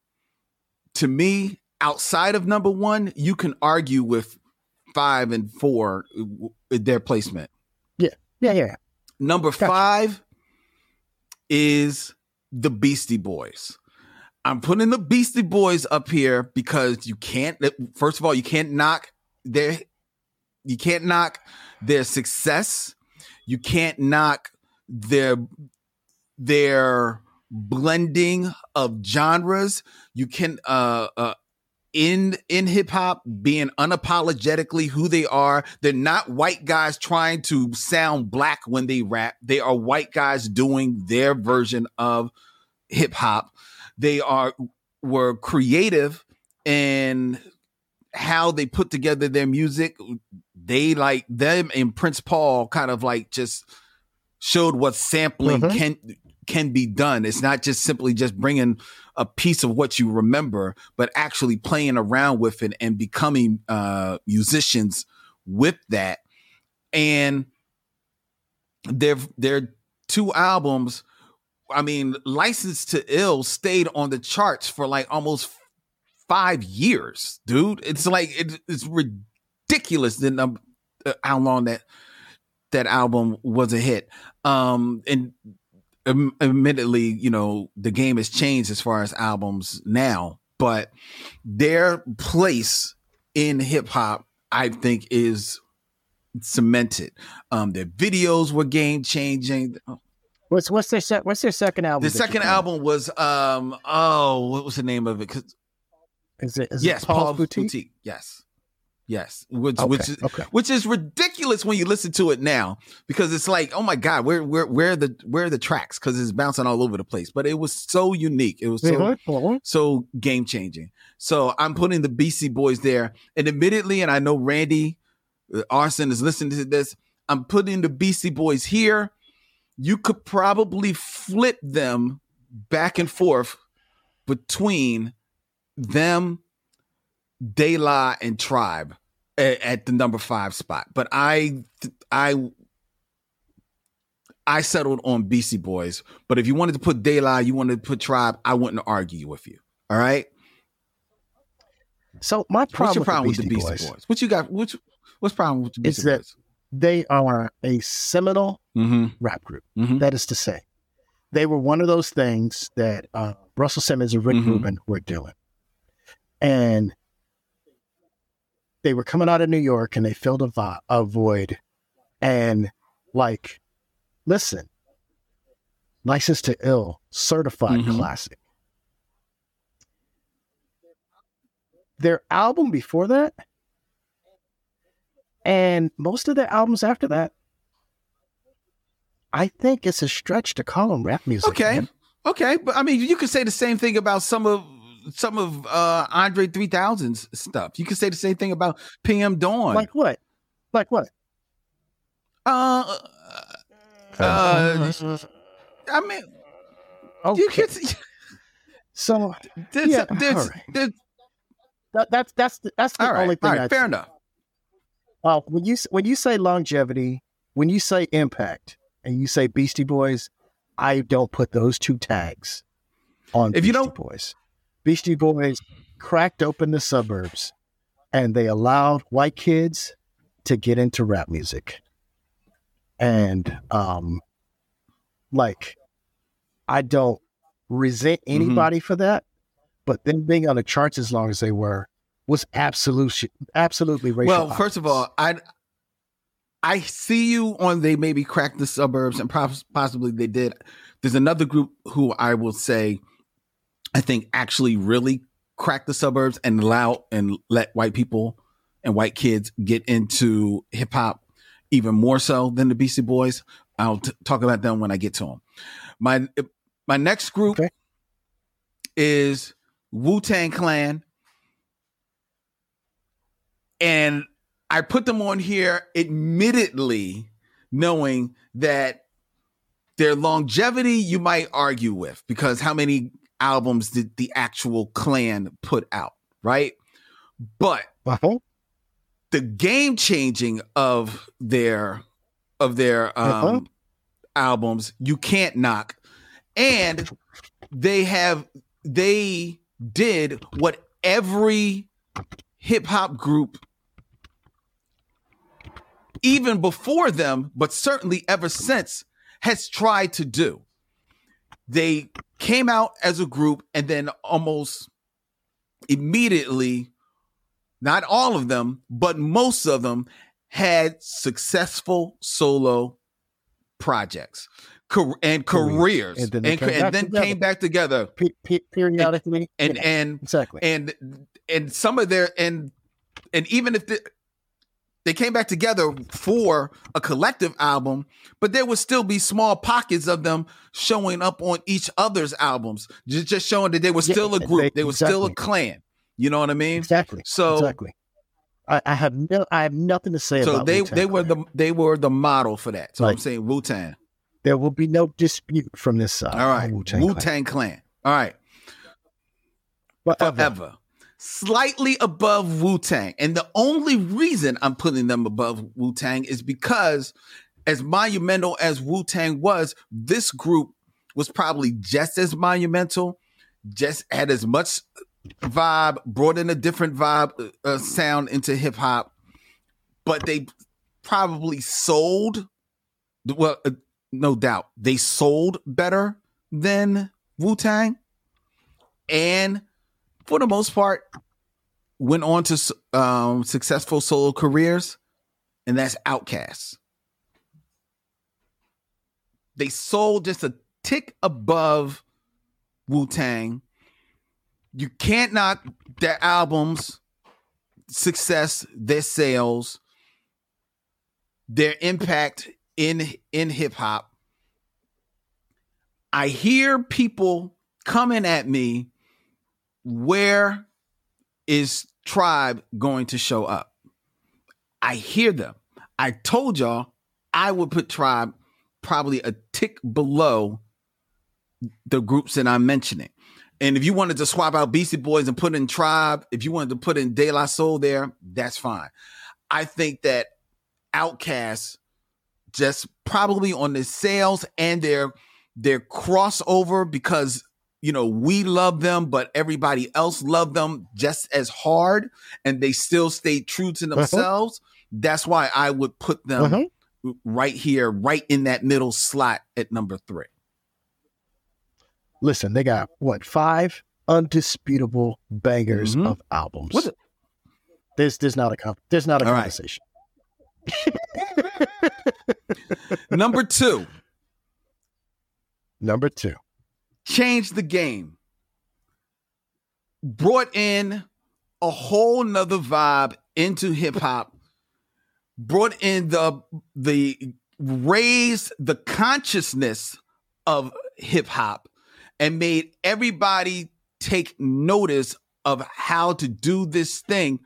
Speaker 4: to me, outside of number one, you can argue with five and four their placement.
Speaker 5: Yeah, yeah. Yeah.
Speaker 4: Number
Speaker 5: Gotcha.
Speaker 4: five is the Beastie Boys. I'm putting the Beastie Boys up here because you can't. Eh, first of all, you can't knock their you can't knock their success. You can't knock their their blending of genres. You can uh uh in in hip hop being unapologetically who they are. They're not white guys trying to sound black when they rap. They are white guys doing their version of hip hop. They are were creative in how they put together their music. They like them and Prince Paul kind of like just showed what sampling
Speaker 5: Mhm.
Speaker 4: can can be done. It's not just simply just bringing a piece of what you remember, but actually playing around with it and becoming uh, musicians with that. And their their two albums, I mean, License to Ill stayed on the charts for like almost five years, dude. It's like it, it's ridiculous the number, uh, how long that that album was a hit. Um, and um, admittedly, you know, the game has changed as far as albums now, but their place in hip hop, I think, is cemented. Um, their videos were game changing.
Speaker 5: What's what's their sec- what's their second album?
Speaker 4: The second album was um oh what was the name of it?
Speaker 5: is it is
Speaker 4: yes,
Speaker 5: it Paul's,
Speaker 4: Paul's
Speaker 5: Boutique?
Speaker 4: Boutique. Yes, yes. Which
Speaker 5: Okay,
Speaker 4: which is
Speaker 5: okay.
Speaker 4: which is ridiculous when you listen to it now because it's like oh my god where where where are the where are the tracks because it's bouncing all over the place. But it was so unique. It was so so game changing. So I'm putting the Beastie Boys there, and admittedly, and I know Randy uh, R-SON is listening to this. I'm putting the Beastie Boys here. You could probably flip them back and forth between them, De La, and Tribe at, at the number five spot. But I, I, I settled on Beastie Boys. But if you wanted to put De La, you wanted to put Tribe, I wouldn't argue with you. All right.
Speaker 5: So my
Speaker 4: What's
Speaker 5: problem,
Speaker 4: your problem with
Speaker 5: with
Speaker 4: the
Speaker 5: Beastie
Speaker 4: Beastie
Speaker 5: Boys,
Speaker 4: Boys? What you got? What's what's problem with the
Speaker 5: It's
Speaker 4: Beastie
Speaker 5: that-
Speaker 4: Boys?
Speaker 5: they are a seminal
Speaker 4: Mm-hmm.
Speaker 5: rap group.
Speaker 4: Mhm.
Speaker 5: That is to say, they were one of those things that uh, Russell Simmons and Rick
Speaker 4: Mhm.
Speaker 5: Rubin were doing, and they were coming out of New York and they filled a, vo- a void, and like, listen, License to Ill, certified
Speaker 4: Mhm.
Speaker 5: classic. Their album before that, and most of their albums after that, I think it's a stretch to call them rap music.
Speaker 4: Okay,
Speaker 5: man.
Speaker 4: okay, but I mean, you could say the same thing about some of some of uh Andre 3000's stuff. You could say the same thing about PM Dawn.
Speaker 5: Like what? Like what?
Speaker 4: uh, uh, I mean,
Speaker 5: Okay.
Speaker 4: you <laughs> could.
Speaker 5: so
Speaker 4: There's,
Speaker 5: Yeah,
Speaker 4: there's,
Speaker 5: all right.
Speaker 4: there's,
Speaker 5: that, that's that's the, that's the
Speaker 4: all right,
Speaker 5: only thing.
Speaker 4: all right,
Speaker 5: I'd
Speaker 4: fair
Speaker 5: say.
Speaker 4: enough.
Speaker 5: Uh, when you when you say longevity, when you say impact, and you say Beastie Boys, I don't put those two tags on
Speaker 4: If you
Speaker 5: Beastie
Speaker 4: don't-
Speaker 5: Boys. Beastie Boys cracked open the suburbs, and they allowed white kids to get into rap music, and um, like, I don't resent
Speaker 4: Mm-hmm.
Speaker 5: anybody for that, but them being on the charts as long as they were was absolute, absolutely racial.
Speaker 4: Well, first of all, I I see you on they maybe cracked the suburbs and pos- possibly they did. There's another group who I will say I think actually really cracked the suburbs and allow and let white people and white kids get into hip hop even more so than the Beastie Boys. I'll t- talk about them when I get to them. My my next group
Speaker 5: Okay.
Speaker 4: is Wu Tang Clan, and I put them on here, admittedly, knowing that their longevity you might argue with because how many albums that the actual clan put out, right? But
Speaker 5: Uh-huh.
Speaker 4: the game changing of their of their um
Speaker 5: Uh-huh.
Speaker 4: albums you can't knock and they have they did what every hip hop group even before them but certainly ever since has tried to do they came out as a group and then almost immediately not all of them, but most of them had successful solo projects and careers,
Speaker 5: And
Speaker 4: and,
Speaker 5: then
Speaker 4: ca-
Speaker 5: came
Speaker 4: and
Speaker 5: back
Speaker 4: then
Speaker 5: together.
Speaker 4: came back together.
Speaker 5: Pe- pe- periodically.
Speaker 4: And
Speaker 5: Yeah,
Speaker 4: and
Speaker 5: exactly.
Speaker 4: and and some of their and and even if the, they came back together for a collective album, but there would still be small pockets of them showing up on each other's albums, just, just showing that they were
Speaker 5: Yeah,
Speaker 4: still a group,
Speaker 5: they-
Speaker 4: they, were still a clan. You know what I mean?
Speaker 5: exactly.
Speaker 4: So
Speaker 5: exactly. I, I have no, I have nothing to say
Speaker 4: so
Speaker 5: about
Speaker 4: they
Speaker 5: Wu-Tang
Speaker 4: they were the they were the model for that. So I'm saying Wu Tang.
Speaker 5: There will be no dispute from this side.
Speaker 4: All right,
Speaker 5: Clan.
Speaker 4: Tang Clan. All right,
Speaker 5: Forever.
Speaker 4: forever. Slightly above Wu Tang, and the only reason I'm putting them above Wu Tang is because, as monumental as Wu Tang was, this group was probably just as monumental, just had as much vibe, brought in a different vibe, uh, uh, sound into hip hop, but they probably sold. Well, uh, no doubt, they sold better than Wu Tang, and for the most part, went on to um, successful solo careers, and that's Outkast. They sold just a tick above Wu Tang. You can't knock their albums, success, their sales, their impact in in hip hop. I hear people coming at me. Where is Tribe going to show up? I hear them. I told y'all I would put Tribe probably a tick below the groups that I'm mentioning. And if you wanted to swap out Beastie Boys and put in Tribe, if you wanted to put in De La Soul there, that's fine. I think that Outkast just probably on the sales and their their crossover because you know we love them but everybody else loved them just as hard and they still stayed true to themselves that's why i would put them
Speaker 5: Uh-huh.
Speaker 4: right here right in that middle slot at number three
Speaker 5: Listen, they got what five undisputable bangers
Speaker 4: Mhm.
Speaker 5: of albums.
Speaker 4: The-
Speaker 5: there's there's not a comp- there's not a
Speaker 4: All right.
Speaker 5: conversation. <laughs>
Speaker 4: number two
Speaker 5: Number two.
Speaker 4: Changed the game, brought in a whole nother vibe into hip hop, brought in the the raised the consciousness of hip hop and made everybody take notice of how to do this thing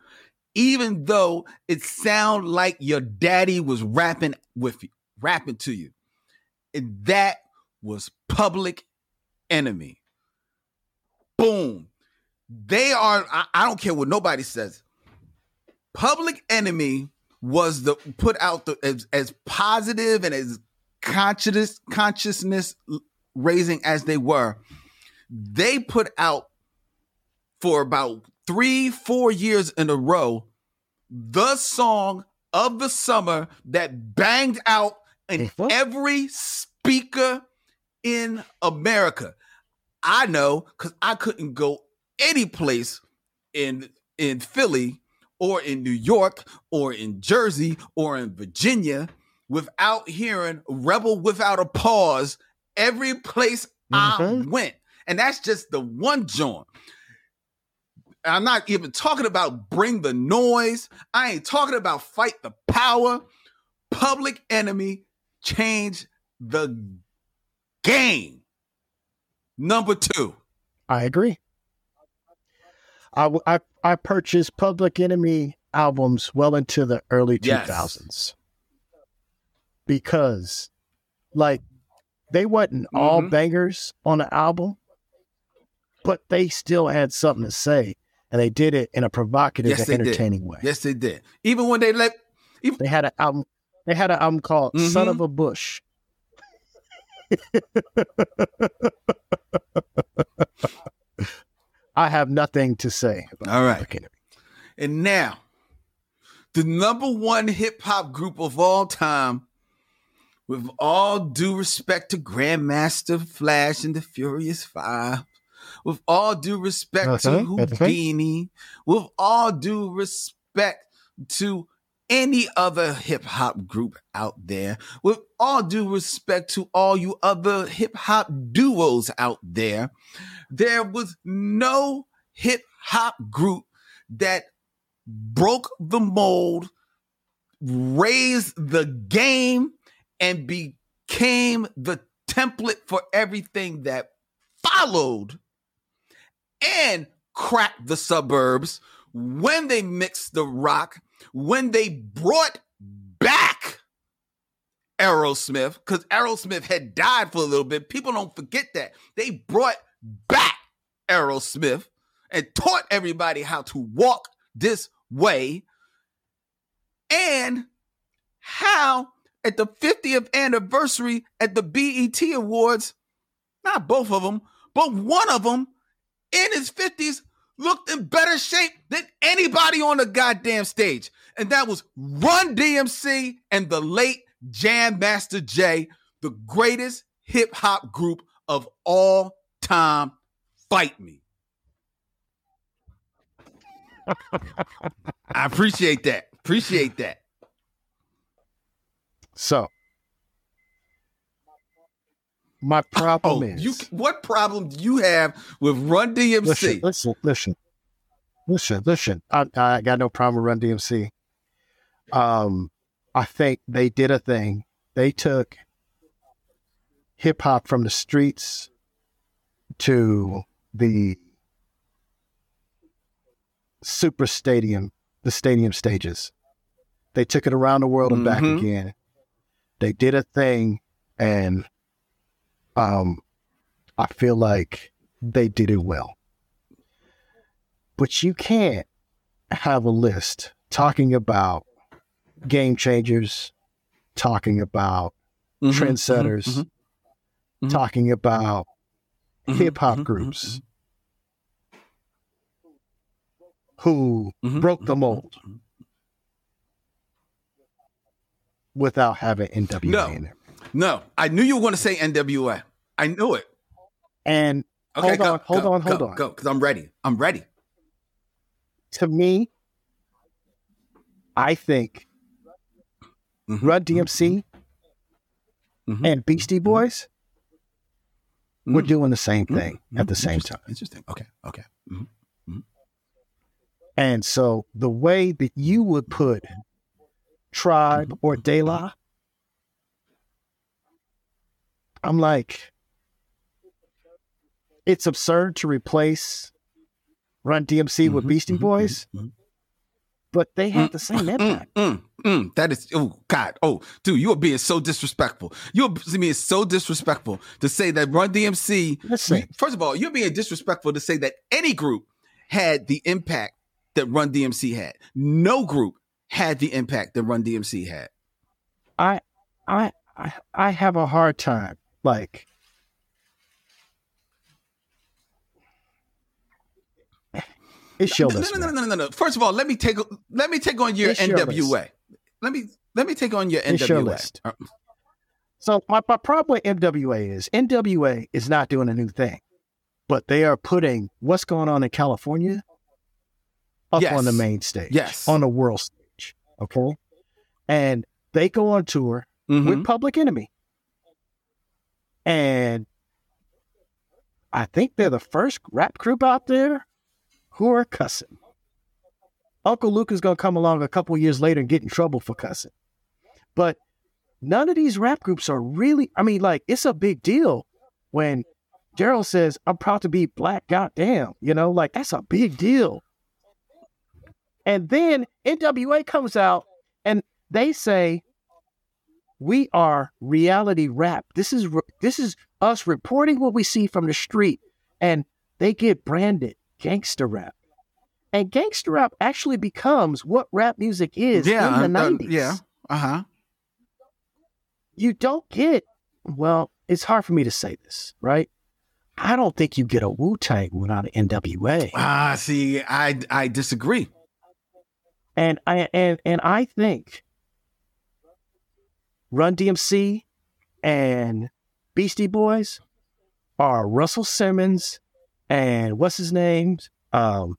Speaker 4: even though it sound like your daddy was rapping with you rapping to you. And that was public enemy. Boom. They are I, I don't care what nobody says. Public enemy was the put out the as, as positive and as conscious consciousness raising as they were. They put out for about three four years in a row the song of the summer that banged out in every speaker in america i know because i couldn't go any place in in philly or in new york or in jersey or in virginia without hearing rebel without a pause every place i
Speaker 5: Mhm.
Speaker 4: went and that's just the one joint I'm not even talking about bring the noise. I ain't talking about fight the power. Public enemy change the game. Number two.
Speaker 5: I agree. I, I, I purchased Public Enemy albums well into the early
Speaker 4: Yes.
Speaker 5: 2000s because, like, they wasn't all
Speaker 4: Mhm.
Speaker 5: bangers on the album, but they still had something to say, and they did it in a provocative
Speaker 4: Yes,
Speaker 5: and
Speaker 4: they did.
Speaker 5: entertaining way.
Speaker 4: Yes, they did. Even when they let
Speaker 5: They had an album. They had an album called "Son
Speaker 4: Mhm.
Speaker 5: of a Bush." <laughs> I have nothing to say.
Speaker 4: All right. And now, the number one hip hop group of all time, with all due respect to Grandmaster Flash and the Furious Five, with all due respect to
Speaker 5: Uh-huh, uh-huh.
Speaker 4: Whodini, with all due respect to any other hip hop group out there, with all due respect to all you other hip hop duos out there, there was no hip hop group that broke the mold, raised the game, and became the template for everything that followed and cracked the suburbs when they mixed the rock, when they brought back Aerosmith, because Aerosmith had died for a little bit. People don't forget that. They brought back Aerosmith and taught everybody how to walk this way. And how at the 50th anniversary at the BET Awards, not both of them, but one of them in his 50s looked in better shape than anybody on the goddamn stage. And that was Run DMC and the late Jam Master Jay, the greatest hip hop group of all time. Fight me. <laughs> I appreciate that. Appreciate that.
Speaker 5: So, my problem
Speaker 4: Oh,
Speaker 5: is
Speaker 4: you what problem do you have with Run DMC?
Speaker 5: listen, listen, listen, listen, listen. I, I got no problem with Run DMC. Um, I think they did a thing. They took hip hop from the streets to the super stadium, the stadium stages. They took it around the world and back
Speaker 4: Mhm.
Speaker 5: again. They did a thing, and um, I feel like they did it well. But you can't have a list talking about game changers, talking about
Speaker 4: Mhm,
Speaker 5: trendsetters,
Speaker 4: mhm, mhm.
Speaker 5: talking about
Speaker 4: mhm,
Speaker 5: hip hop
Speaker 4: mhm,
Speaker 5: groups who broke the mold without having NWA
Speaker 4: No.
Speaker 5: in there.
Speaker 4: No, I knew you were going to say NWA. I knew it.
Speaker 5: And
Speaker 4: Okay,
Speaker 5: Hold
Speaker 4: go,
Speaker 5: on, hold
Speaker 4: go,
Speaker 5: on, hold
Speaker 4: go,
Speaker 5: on.
Speaker 4: Go, because I'm ready. I'm ready.
Speaker 5: to me, I think
Speaker 4: Mhm,
Speaker 5: Run DMC
Speaker 4: mhm, mm-hmm.
Speaker 5: and Beastie mm-hmm. Boys were
Speaker 4: mhm,
Speaker 5: doing the same thing mm-hmm. at the same time.
Speaker 4: Interesting. Okay. Okay.
Speaker 5: And so the way that you would put Tribe or De La, I'm like, it's absurd to replace Run DMC with
Speaker 4: Mhm,
Speaker 5: Beastie
Speaker 4: mhm,
Speaker 5: Boys,
Speaker 4: mhm,
Speaker 5: but they had the same
Speaker 4: mm,
Speaker 5: impact.
Speaker 4: mm, mm. That is, oh God, oh dude, you are being so disrespectful. You're being so disrespectful to say that Run DMC.
Speaker 5: Listen.
Speaker 4: First of all, you're being disrespectful to say that any group had the impact that Run DMC had. No group had the impact that Run DMC had.
Speaker 5: I, I, I, I have a hard time. Like, it's your
Speaker 4: no, no, no, no, no, no, no. First of all, let me take let me take on your
Speaker 5: It's
Speaker 4: NWA. Let me let me take on your
Speaker 5: It's
Speaker 4: NWA.
Speaker 5: list.
Speaker 4: Uh,
Speaker 5: So my, my problem with NWA is NWA is not doing a new thing, but they are putting what's going on in California up
Speaker 4: Yes.
Speaker 5: on the main stage,
Speaker 4: Yes.
Speaker 5: on the world stage. Okay, and they go on tour
Speaker 4: mhm.
Speaker 5: with Public Enemy, and I think they're the first rap group out there who are cussing. Uncle Luke is gonna come along a couple years later and get in trouble for cussing, but none of these rap groups are really. I mean, like it's a big deal when Daryl says, "I'm proud to be black." Goddamn, you know, like that's a big deal. And then NWA comes out and they say, "We are reality rap. This is this is us reporting what we see from the street, and they get branded gangster rap. And gangster rap actually becomes what rap music is
Speaker 4: yeah,
Speaker 5: in the
Speaker 4: uh,
Speaker 5: 90s.
Speaker 4: yeah, uh huh.
Speaker 5: You don't get, well, it's hard for me to say this, right? I don't think you get a Wu Tang without an NWA.
Speaker 4: Ah, see, I I disagree.
Speaker 5: And I and and I think Run DMC and Beastie Boys are Russell Simmons and what's his name? Um,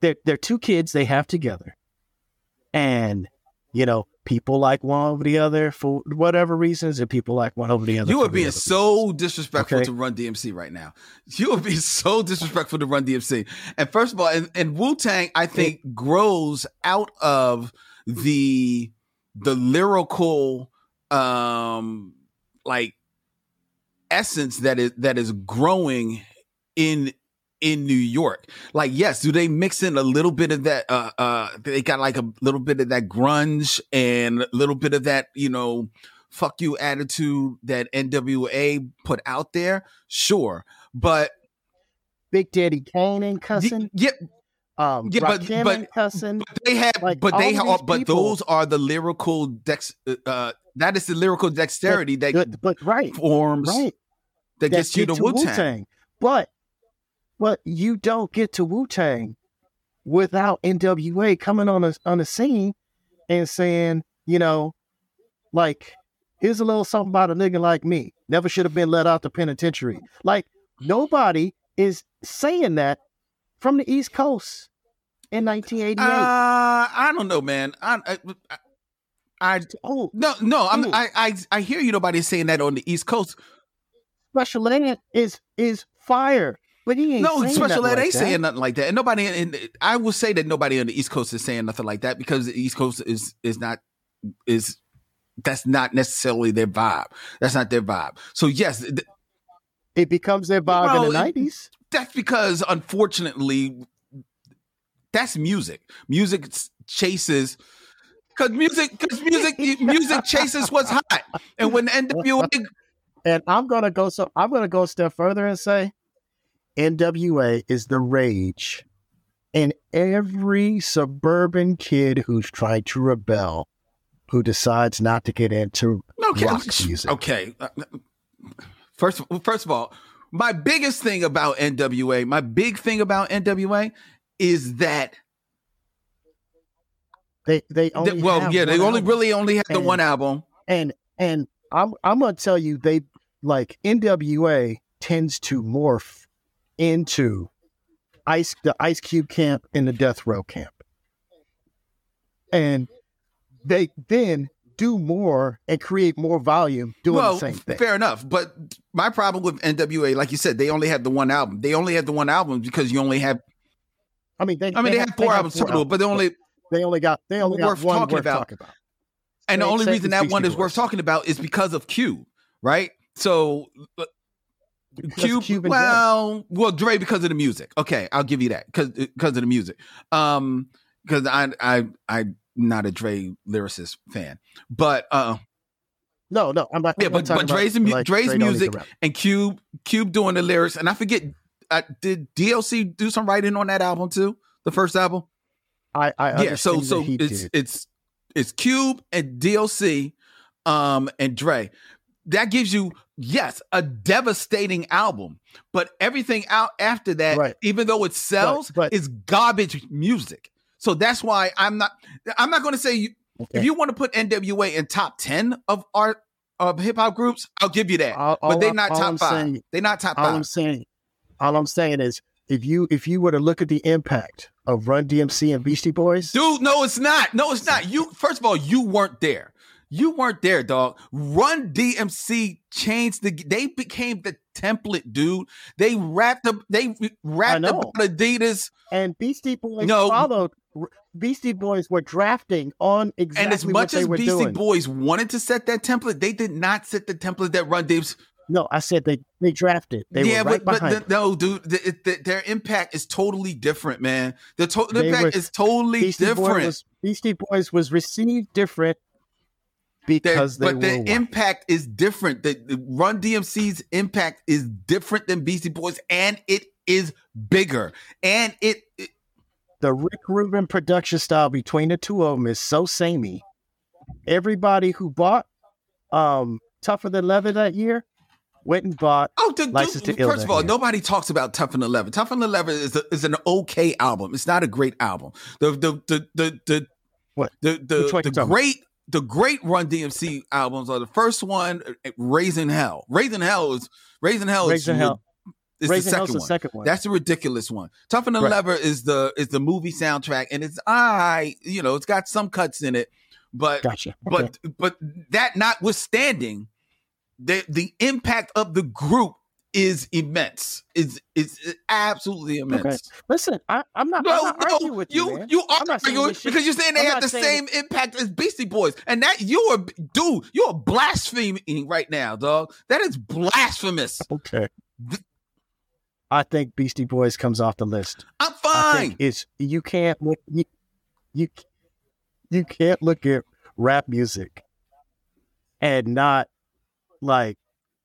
Speaker 5: they're they're two kids they have together, and you know people like one over the other for whatever reasons, and people like one over the other.
Speaker 4: You are being so
Speaker 5: reasons.
Speaker 4: disrespectful
Speaker 5: Okay.
Speaker 4: to Run DMC right now. You are being so disrespectful to Run DMC. And first of all, and, and Wu Tang, I think, grows out of the the lyrical um like essence that is that is growing in in New York. Like, yes, do they mix in a little bit of that? Uh, uh, they got like a little bit of that grunge and a little bit of that, you know, fuck you attitude that NWA put out there. Sure, but
Speaker 5: Big Daddy Kane and cussing.
Speaker 4: yeah,
Speaker 5: Um,
Speaker 4: yeah, but- but-
Speaker 5: cussing.
Speaker 4: but they have,
Speaker 5: Like,
Speaker 4: but they are, but
Speaker 5: people-
Speaker 4: those are the lyrical dex. uh, Uh, that is the lyrical dexterity that
Speaker 5: But, but right,
Speaker 4: forms
Speaker 5: right.
Speaker 4: That
Speaker 5: that
Speaker 4: gets you to Wu Tang.
Speaker 5: But but you don't get to Wu Tang without NWA coming on the on the scene and saying, you know, like, here's a little something about a nigga like me. Never should have been let out the penitentiary. Like nobody is saying that from the East Coast in 1988.
Speaker 4: Uh, I don't know, man. I, I, I
Speaker 5: oh,
Speaker 4: no, no. I'm, I, I, I hear you. Nobody's saying that on the East Coast.
Speaker 5: Special Ed is is fire, but he ain't
Speaker 4: No, special ed
Speaker 5: like
Speaker 4: ain't
Speaker 5: that.
Speaker 4: saying nothing like that. And nobody, and I will say that nobody on the East Coast is saying nothing like that because the East Coast is is not is that's not necessarily their vibe. That's not their vibe. So yes, th-
Speaker 5: It becomes their vibe
Speaker 4: Well,
Speaker 5: in the 90s.
Speaker 4: that's because unfortunately that's music music chases because music because music <laughs> music chases what's hot and when the nwa
Speaker 5: And I'm gonna go so I'm gonna go a step further and say NWA is the rage in every suburban kid who's trying to rebel, who decides not to get into
Speaker 4: okay
Speaker 5: rock music.
Speaker 4: okay uh, first first of all my biggest thing about nwa my big thing about nwa is that
Speaker 5: They they only
Speaker 4: well
Speaker 5: have
Speaker 4: yeah they
Speaker 5: one
Speaker 4: only
Speaker 5: album.
Speaker 4: really only have the one album
Speaker 5: and and I'm I'm gonna tell you they like NWA tends to morph into ice the Ice Cube camp and the Death Row camp, and they then do more and create more volume doing
Speaker 4: well,
Speaker 5: the same thing.
Speaker 4: fair enough. But my problem with NWA, like you said, they only had the one album. They only had the one album because you only have.
Speaker 5: I mean, they
Speaker 4: I mean, they, have four albums
Speaker 5: four
Speaker 4: total, but they only.
Speaker 5: they only got they only
Speaker 4: worth
Speaker 5: got one
Speaker 4: talking
Speaker 5: worth
Speaker 4: about.
Speaker 5: talking about.
Speaker 4: And the only reason that one is worth talking about is because of Q, right? So
Speaker 5: Because
Speaker 4: Cube,
Speaker 5: and
Speaker 4: well, well, Dre because of the music. Okay, I'll give you that because because of the music. Um, because I I I'm not a Dre lyricist fan, but uh,
Speaker 5: no, no, I'm not.
Speaker 4: Yeah, but- but Dre's
Speaker 5: about,
Speaker 4: mu-
Speaker 5: like,
Speaker 4: Dre's
Speaker 5: Dre
Speaker 4: music and Cube Cube doing the lyrics, and I forget. Uh, did D.O.C. do some writing on that album too? The first album.
Speaker 5: I, I
Speaker 4: yeah. So so it's
Speaker 5: did.
Speaker 4: it's it's Cube and D.O.C., um, and Dre. That gives you yes a devastating album, but everything out after that,
Speaker 5: Right.
Speaker 4: even though it sells,
Speaker 5: but-
Speaker 4: is garbage music. So that's why I'm not. I'm not going to say you,
Speaker 5: Okay.
Speaker 4: if you want to put NWA in top ten of art of hip hop groups, I'll give you that.
Speaker 5: All-
Speaker 4: but they're not
Speaker 5: all
Speaker 4: top
Speaker 5: I'm
Speaker 4: five.
Speaker 5: saying-
Speaker 4: they're not top
Speaker 5: all
Speaker 4: five.
Speaker 5: I'm saying, all I'm saying is, if you if you were to look at the impact of Run DMC and Beastie Boys,
Speaker 4: Dude, no, it's not. No, it's not. You first of all, you weren't there. You weren't there, dog. Run DMC changed the. They became the template, dude. They wrapped up. They
Speaker 5: wrapped
Speaker 4: up Adidas,
Speaker 5: and Beastie Boys
Speaker 4: No.
Speaker 5: followed. Beastie Boys were drafting on exactly
Speaker 4: and as
Speaker 5: what
Speaker 4: much
Speaker 5: they
Speaker 4: as Beastie
Speaker 5: doing.
Speaker 4: Boys wanted to set that template, they did not set the template that Run DMC.
Speaker 5: no, I said they they drafted. They
Speaker 4: yeah,
Speaker 5: were right
Speaker 4: but, but the- no, dude, the, the- their impact is totally different, man. The, to- the impact
Speaker 5: were-
Speaker 4: is totally
Speaker 5: Beastie
Speaker 4: different.
Speaker 5: Was Beastie Boys was received different. Because they
Speaker 4: but the
Speaker 5: white.
Speaker 4: impact is different. The, the Run DMC's impact is different than Beastie Boys, and it is bigger. And it, it
Speaker 5: the Rick Rubin production style between the two of them is so samey. Everybody who bought um Tougher Than Leather that year went and bought.
Speaker 4: oh, the,
Speaker 5: License to Ill
Speaker 4: first of all,
Speaker 5: year.
Speaker 4: nobody talks about Tougher Than Leather. Tougher Than Leather is a, is an okay album. It's not a great album. The the the the the
Speaker 5: What?
Speaker 4: the the, the great the great Run DMC albums are the first one, uh, Raising Hell. Raising Hell is Raising Hell
Speaker 5: Raising
Speaker 4: is
Speaker 5: Hell. Raising
Speaker 4: the
Speaker 5: Hell's
Speaker 4: second
Speaker 5: the
Speaker 4: one.
Speaker 5: second one.
Speaker 4: That's the ridiculous one. Tough and the
Speaker 5: Right.
Speaker 4: Lever is the is the movie soundtrack, and it's I you know it's got some cuts in it, but
Speaker 5: gotcha. Okay.
Speaker 4: but but that notwithstanding, the the impact of the group is immense. Is is absolutely immense.
Speaker 5: Okay. listen, I, I'm not,
Speaker 4: No,
Speaker 5: I'm not
Speaker 4: no,
Speaker 5: arguing with you.
Speaker 4: you
Speaker 5: man.
Speaker 4: you are
Speaker 5: not
Speaker 4: arguing
Speaker 5: this shit-
Speaker 4: because you're saying they
Speaker 5: I'm
Speaker 4: have the
Speaker 5: saying
Speaker 4: same impact as Beastie Boys, and that you are dude, you are blaspheming right now, dog. That is blasphemous.
Speaker 5: Okay.
Speaker 4: Th-
Speaker 5: I think Beastie Boys comes off the list.
Speaker 4: I'm fine.
Speaker 5: think it's you can't look you, you you can't look at rap music and not like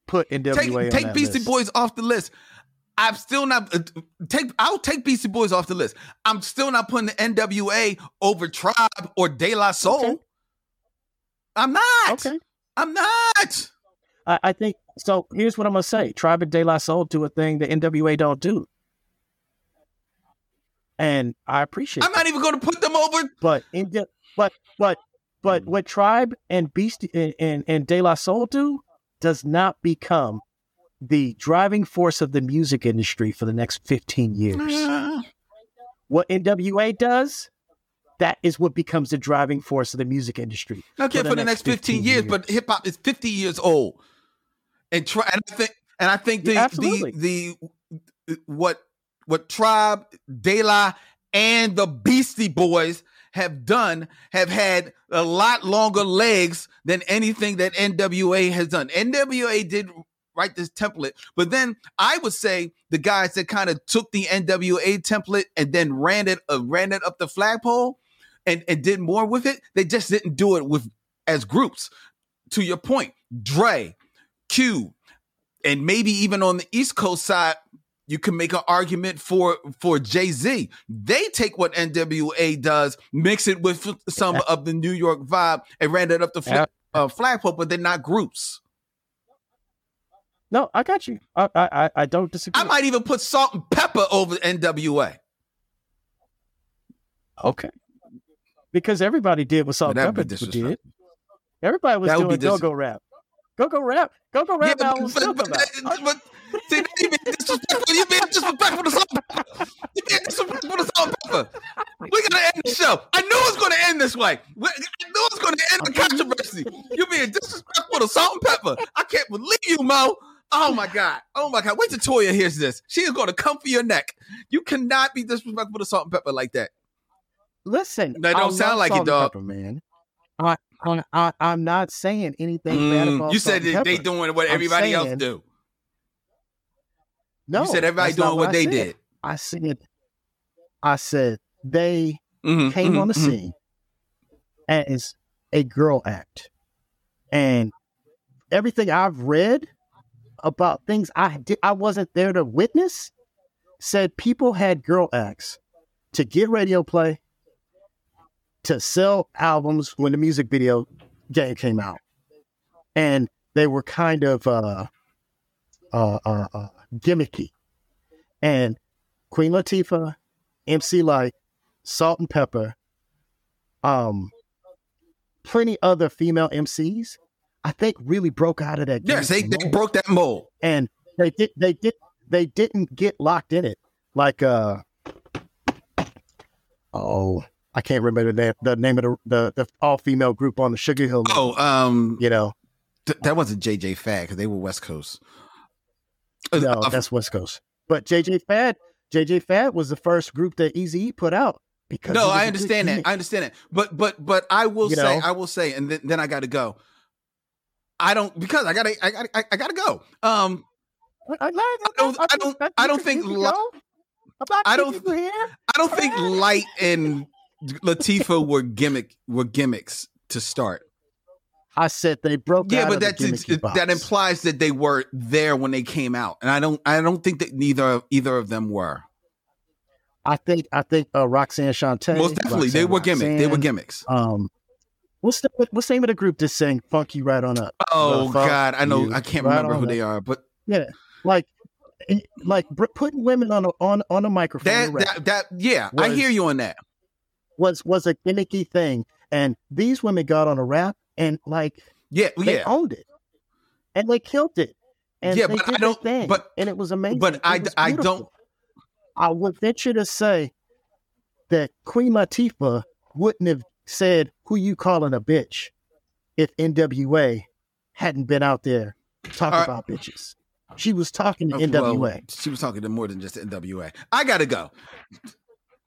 Speaker 5: put NWA
Speaker 4: take
Speaker 5: on
Speaker 4: take
Speaker 5: that
Speaker 4: Beastie
Speaker 5: list.
Speaker 4: Boys off the list. I'm still not uh, take. I'll take Beastie Boys off the list. I'm still not putting the NWA over Tribe or De La Soul.
Speaker 5: Okay.
Speaker 4: I'm not.
Speaker 5: Okay.
Speaker 4: I'm not.
Speaker 5: I, I think so. Here's what I'm gonna say: Tribe and De La Soul do a thing that NWA don't do, and I appreciate.
Speaker 4: I'm not even going to put them over.
Speaker 5: But in but but but what Tribe and Beastie and, and, and De La Soul do does not become the driving force of the music industry for the next 15 years. <laughs> What NWA does, that is what becomes the driving force of the music industry.
Speaker 4: Okay, for the, next 15, years, but hip hop is 50 years old. And try and I think and I think the
Speaker 5: Yeah,
Speaker 4: the the what what Tribe, De La, and the Beastie Boys have done have had a lot longer legs than anything that NWA has done. NWA did write this template, but then I would say the guys that kind of took the NWA template and then ran it uh, ran it up the flagpole and and did more with it. They just didn't do it with as groups. To your point, Dre, Q, and maybe even on the East Coast side, you can make an argument for for Jay Z. They take what NWA does, mix it with some of the New York vibe, and ran it up the fl- uh, flagpole, but they're not groups.
Speaker 5: No, I got you. I I, I- don't disagree.
Speaker 4: I might even put Salt-N-Pepa over NWA.
Speaker 5: okay. Because everybody did what Salt-N-Pepa did. Everybody was
Speaker 4: That
Speaker 5: doing
Speaker 4: be
Speaker 5: go go rap. Go go rap. Go go rap
Speaker 4: Yeah,
Speaker 5: albums
Speaker 4: but,
Speaker 5: still
Speaker 4: but, but, but see, you being disrespectful. You being disrespectful to Salt-N-Pepa. You being disrespectful to Salt Pepper. We gotta end the show. I knew it was gonna end this way. I knew it was gonna end the controversy. You being disrespectful to Salt-N-Pepa. I can't believe you, Moe. Oh my god. Oh my god. Wait till Toya hears this. She is gonna come for your neck. You cannot be disrespectful to Salt-N-Pepa like that.
Speaker 5: Listen,
Speaker 4: That don't
Speaker 5: I
Speaker 4: sound like it, dog.
Speaker 5: Pepper, man. I, I, I'm not saying anything bad
Speaker 4: Mm,
Speaker 5: about
Speaker 4: you said they doing what everybody else do.
Speaker 5: No,
Speaker 4: you said everybody doing what
Speaker 5: I
Speaker 4: they
Speaker 5: said.
Speaker 4: did.
Speaker 5: I said, I said they
Speaker 4: Mhm,
Speaker 5: came
Speaker 4: mhm,
Speaker 5: on the
Speaker 4: mhm.
Speaker 5: scene as a girl act, and everything I've read about things I did, I wasn't there to witness, said people had girl acts to get radio play, to sell albums when the music video game came out, and they were kind of uh, uh, uh, uh, gimmicky, and Queen Latifah, MC Lyte, Salt and Pepper, um, plenty other female MCs, I think really broke out of that.
Speaker 4: Yes, they, they
Speaker 5: mold.
Speaker 4: broke that mold.
Speaker 5: and they did they did they didn't get locked in it like uh oh I can't remember the name, the name of the the, the all female group on the Sugar Hill.
Speaker 4: Oh, um,
Speaker 5: you know,
Speaker 4: th- that wasn't JJ Fad because they were West Coast.
Speaker 5: No,
Speaker 4: uh,
Speaker 5: that's West Coast. But JJ Fad, JJ Fad was the first group that Eazy put out because
Speaker 4: no, I understand that. I understand that. But but but I will
Speaker 5: You
Speaker 4: say,
Speaker 5: know?
Speaker 4: I will say, and then, then I got to go. I don't because I gotta I gotta I, I gotta go. Um,
Speaker 5: I, I,
Speaker 4: don't- I don't- I don't think li- I don't-. I don't think Lyte and Latifah were gimmick were gimmicks to start.
Speaker 5: I said they broke
Speaker 4: Yeah, but that's that implies that they were there when they came out, and I don't I don't think that neither either of them were.
Speaker 5: I think I think uh, Roxanne Shante.
Speaker 4: Most definitely, they were gimmicks. They were gimmicks.
Speaker 5: Um, what's the what's the name of the group that sang "Funky Right On Up"?
Speaker 4: Oh God, I know
Speaker 5: you.
Speaker 4: I can't
Speaker 5: Right
Speaker 4: remember who
Speaker 5: up.
Speaker 4: they are, but
Speaker 5: Yeah, like like putting women on a on on a microphone
Speaker 4: that that, that yeah, I hear you on that.
Speaker 5: was was a gimmicky thing, and these women got on a rap and like
Speaker 4: Yeah,
Speaker 5: they
Speaker 4: yeah.
Speaker 5: owned it, and they killed it. And
Speaker 4: Yeah,
Speaker 5: they
Speaker 4: but
Speaker 5: did
Speaker 4: I don't-
Speaker 5: thing,
Speaker 4: but-
Speaker 5: and it was amazing.
Speaker 4: but I- I don't-
Speaker 5: I would venture to say that Queen Latifah wouldn't have said, "Who you calling a bitch?" if NWA hadn't been out there talking about bitches. She was talking to
Speaker 4: Oh,
Speaker 5: NWA
Speaker 4: well, she was talking to more than just NWA. I gotta go.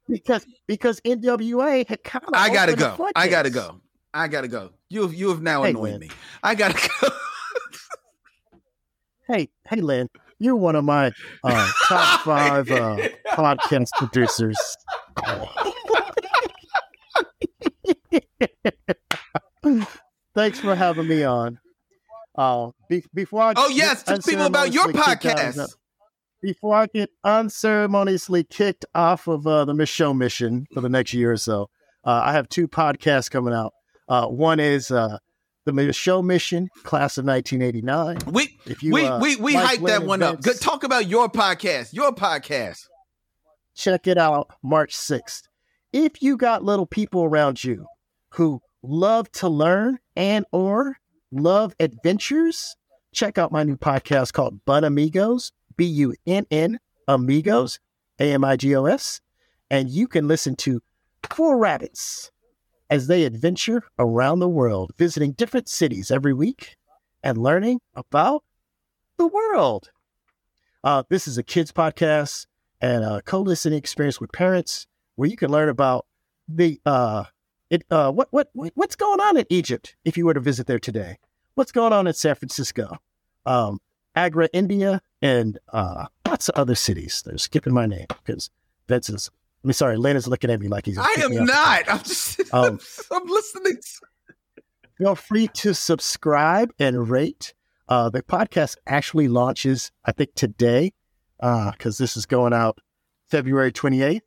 Speaker 5: because because NWA had kind of
Speaker 4: I gotta go. I gotta go. I gotta go. You you have now
Speaker 5: Hey,
Speaker 4: annoyed
Speaker 5: man.
Speaker 4: me. I gotta go. <laughs>
Speaker 5: Hey, hey, Len, you're one of my uh, top <laughs> five uh, podcast producers. <laughs> Thanks for having me on. Uh, be- before I
Speaker 4: oh yes, tell people about your
Speaker 5: kicked out
Speaker 4: podcast.
Speaker 5: before I get unceremoniously kicked off of uh, the Micheaux Mission for the next year or so, uh, I have two podcasts coming out. Uh, one is uh, the Show mission, class of 1989.
Speaker 4: We
Speaker 5: you
Speaker 4: we
Speaker 5: uh,
Speaker 4: we we
Speaker 5: like
Speaker 4: hyped that one up.
Speaker 5: events,
Speaker 4: Good. Talk about your podcast. Your podcast.
Speaker 5: check it out March 6th. If you got little people around you who love to learn and or love adventures, check out my new podcast called Bunnamigos, B U N N Amigos, A M I G O S, and you can listen to four rabbits as they adventure around the world, visiting different cities every week and learning about the world. Uh, this is a kids podcast and a co-listening experience with parents where you can learn about the uh it uh what what what- what's going on in Egypt if you were to visit there today. What's going on in San Francisco? Um Agra, India, and uh lots of other cities. They're skipping my name because Vince is I mean sorry, Len is looking at me like he's
Speaker 4: I am not. I'm just. <laughs>
Speaker 5: Um,
Speaker 4: I'm listening.
Speaker 5: feel free to subscribe and rate. Uh, the podcast actually launches, I think, today, because this is going out February 28th.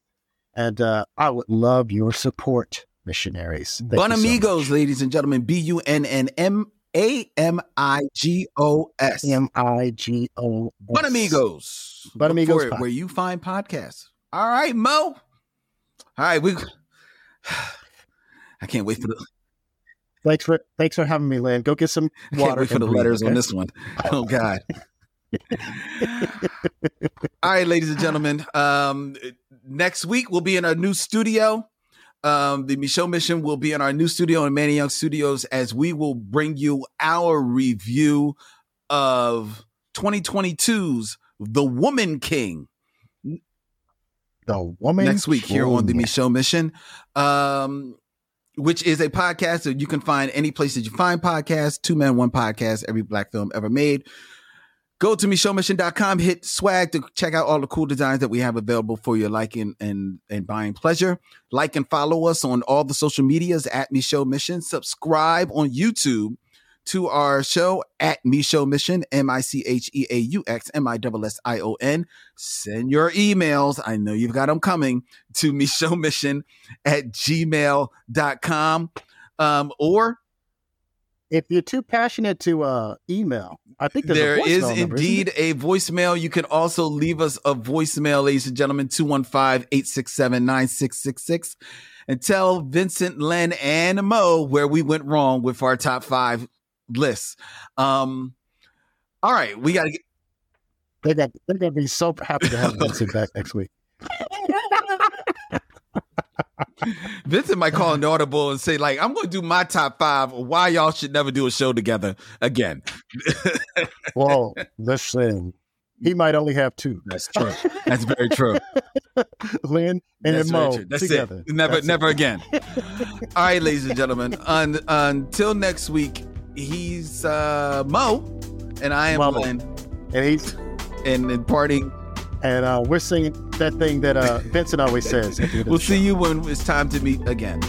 Speaker 5: And uh, I would love your support, missionaries. Thank
Speaker 4: Bun
Speaker 5: you so
Speaker 4: amigos, ladies and gentlemen. B U N N M A M I G O S.
Speaker 5: M I G O.
Speaker 4: Bunnamigos.
Speaker 5: Bun Amigos
Speaker 4: for it
Speaker 5: pod-
Speaker 4: where you find podcasts. All right, Moe. All right, we. <sighs> I can't wait for the
Speaker 5: Thanks for thanks for having me, Len. Go get some water.
Speaker 4: for the
Speaker 5: breathe,
Speaker 4: letters on this one. Oh God. <laughs> All right, ladies and gentlemen. Um, next week we'll be in our new studio. Um, the Micheaux Mission will be in our new studio in Manny Young Studios as we will bring you our review of 2022's The Woman King
Speaker 5: The woman
Speaker 4: next week here on the. Micheaux Mission, um, which is a podcast that you can find any place that you find podcasts. Two men, one podcast, every black film ever made. Go to micheauxmission.com, hit swag to check out all the cool designs that we have available for your liking and, and buying pleasure. Like and follow us on all the social medias at Micheaux Mission. Subscribe on YouTube to our show at Micheaux Mission, M I C H E A U X M I S S I O N. Send your emails. I know you've got them coming to Micheaux Mission at gmail.com. Um, or
Speaker 5: If you're too passionate to uh, email, I think there's
Speaker 4: there
Speaker 5: a
Speaker 4: is
Speaker 5: number,
Speaker 4: indeed a voicemail. You can also leave us a voicemail, ladies and gentlemen, 215 867 9666, and tell Vincent, Len, and Moe where we went wrong with our top five lists. Um, all right, we got to get.
Speaker 5: They're gonna, they're gonna be so happy to have Vincent back next week. <laughs>
Speaker 4: Vincent might call an audible and say, like, I'm going to do my top five. Why y'all should never do a show together again. <laughs>
Speaker 5: Well, listen, he might only have two.
Speaker 4: That's true. That's very true. <laughs>
Speaker 5: Len and
Speaker 4: That's Moe. That's
Speaker 5: together.
Speaker 4: it. Never,
Speaker 5: That's it.
Speaker 4: never again. All right, ladies and gentlemen. Un, until next week, he's uh, Moe, and I am. Len,
Speaker 5: And he's
Speaker 4: and, and parting.
Speaker 5: and uh, we're singing that thing that uh, Vincent always says. at the end of
Speaker 4: We'll see you when it's time to meet again.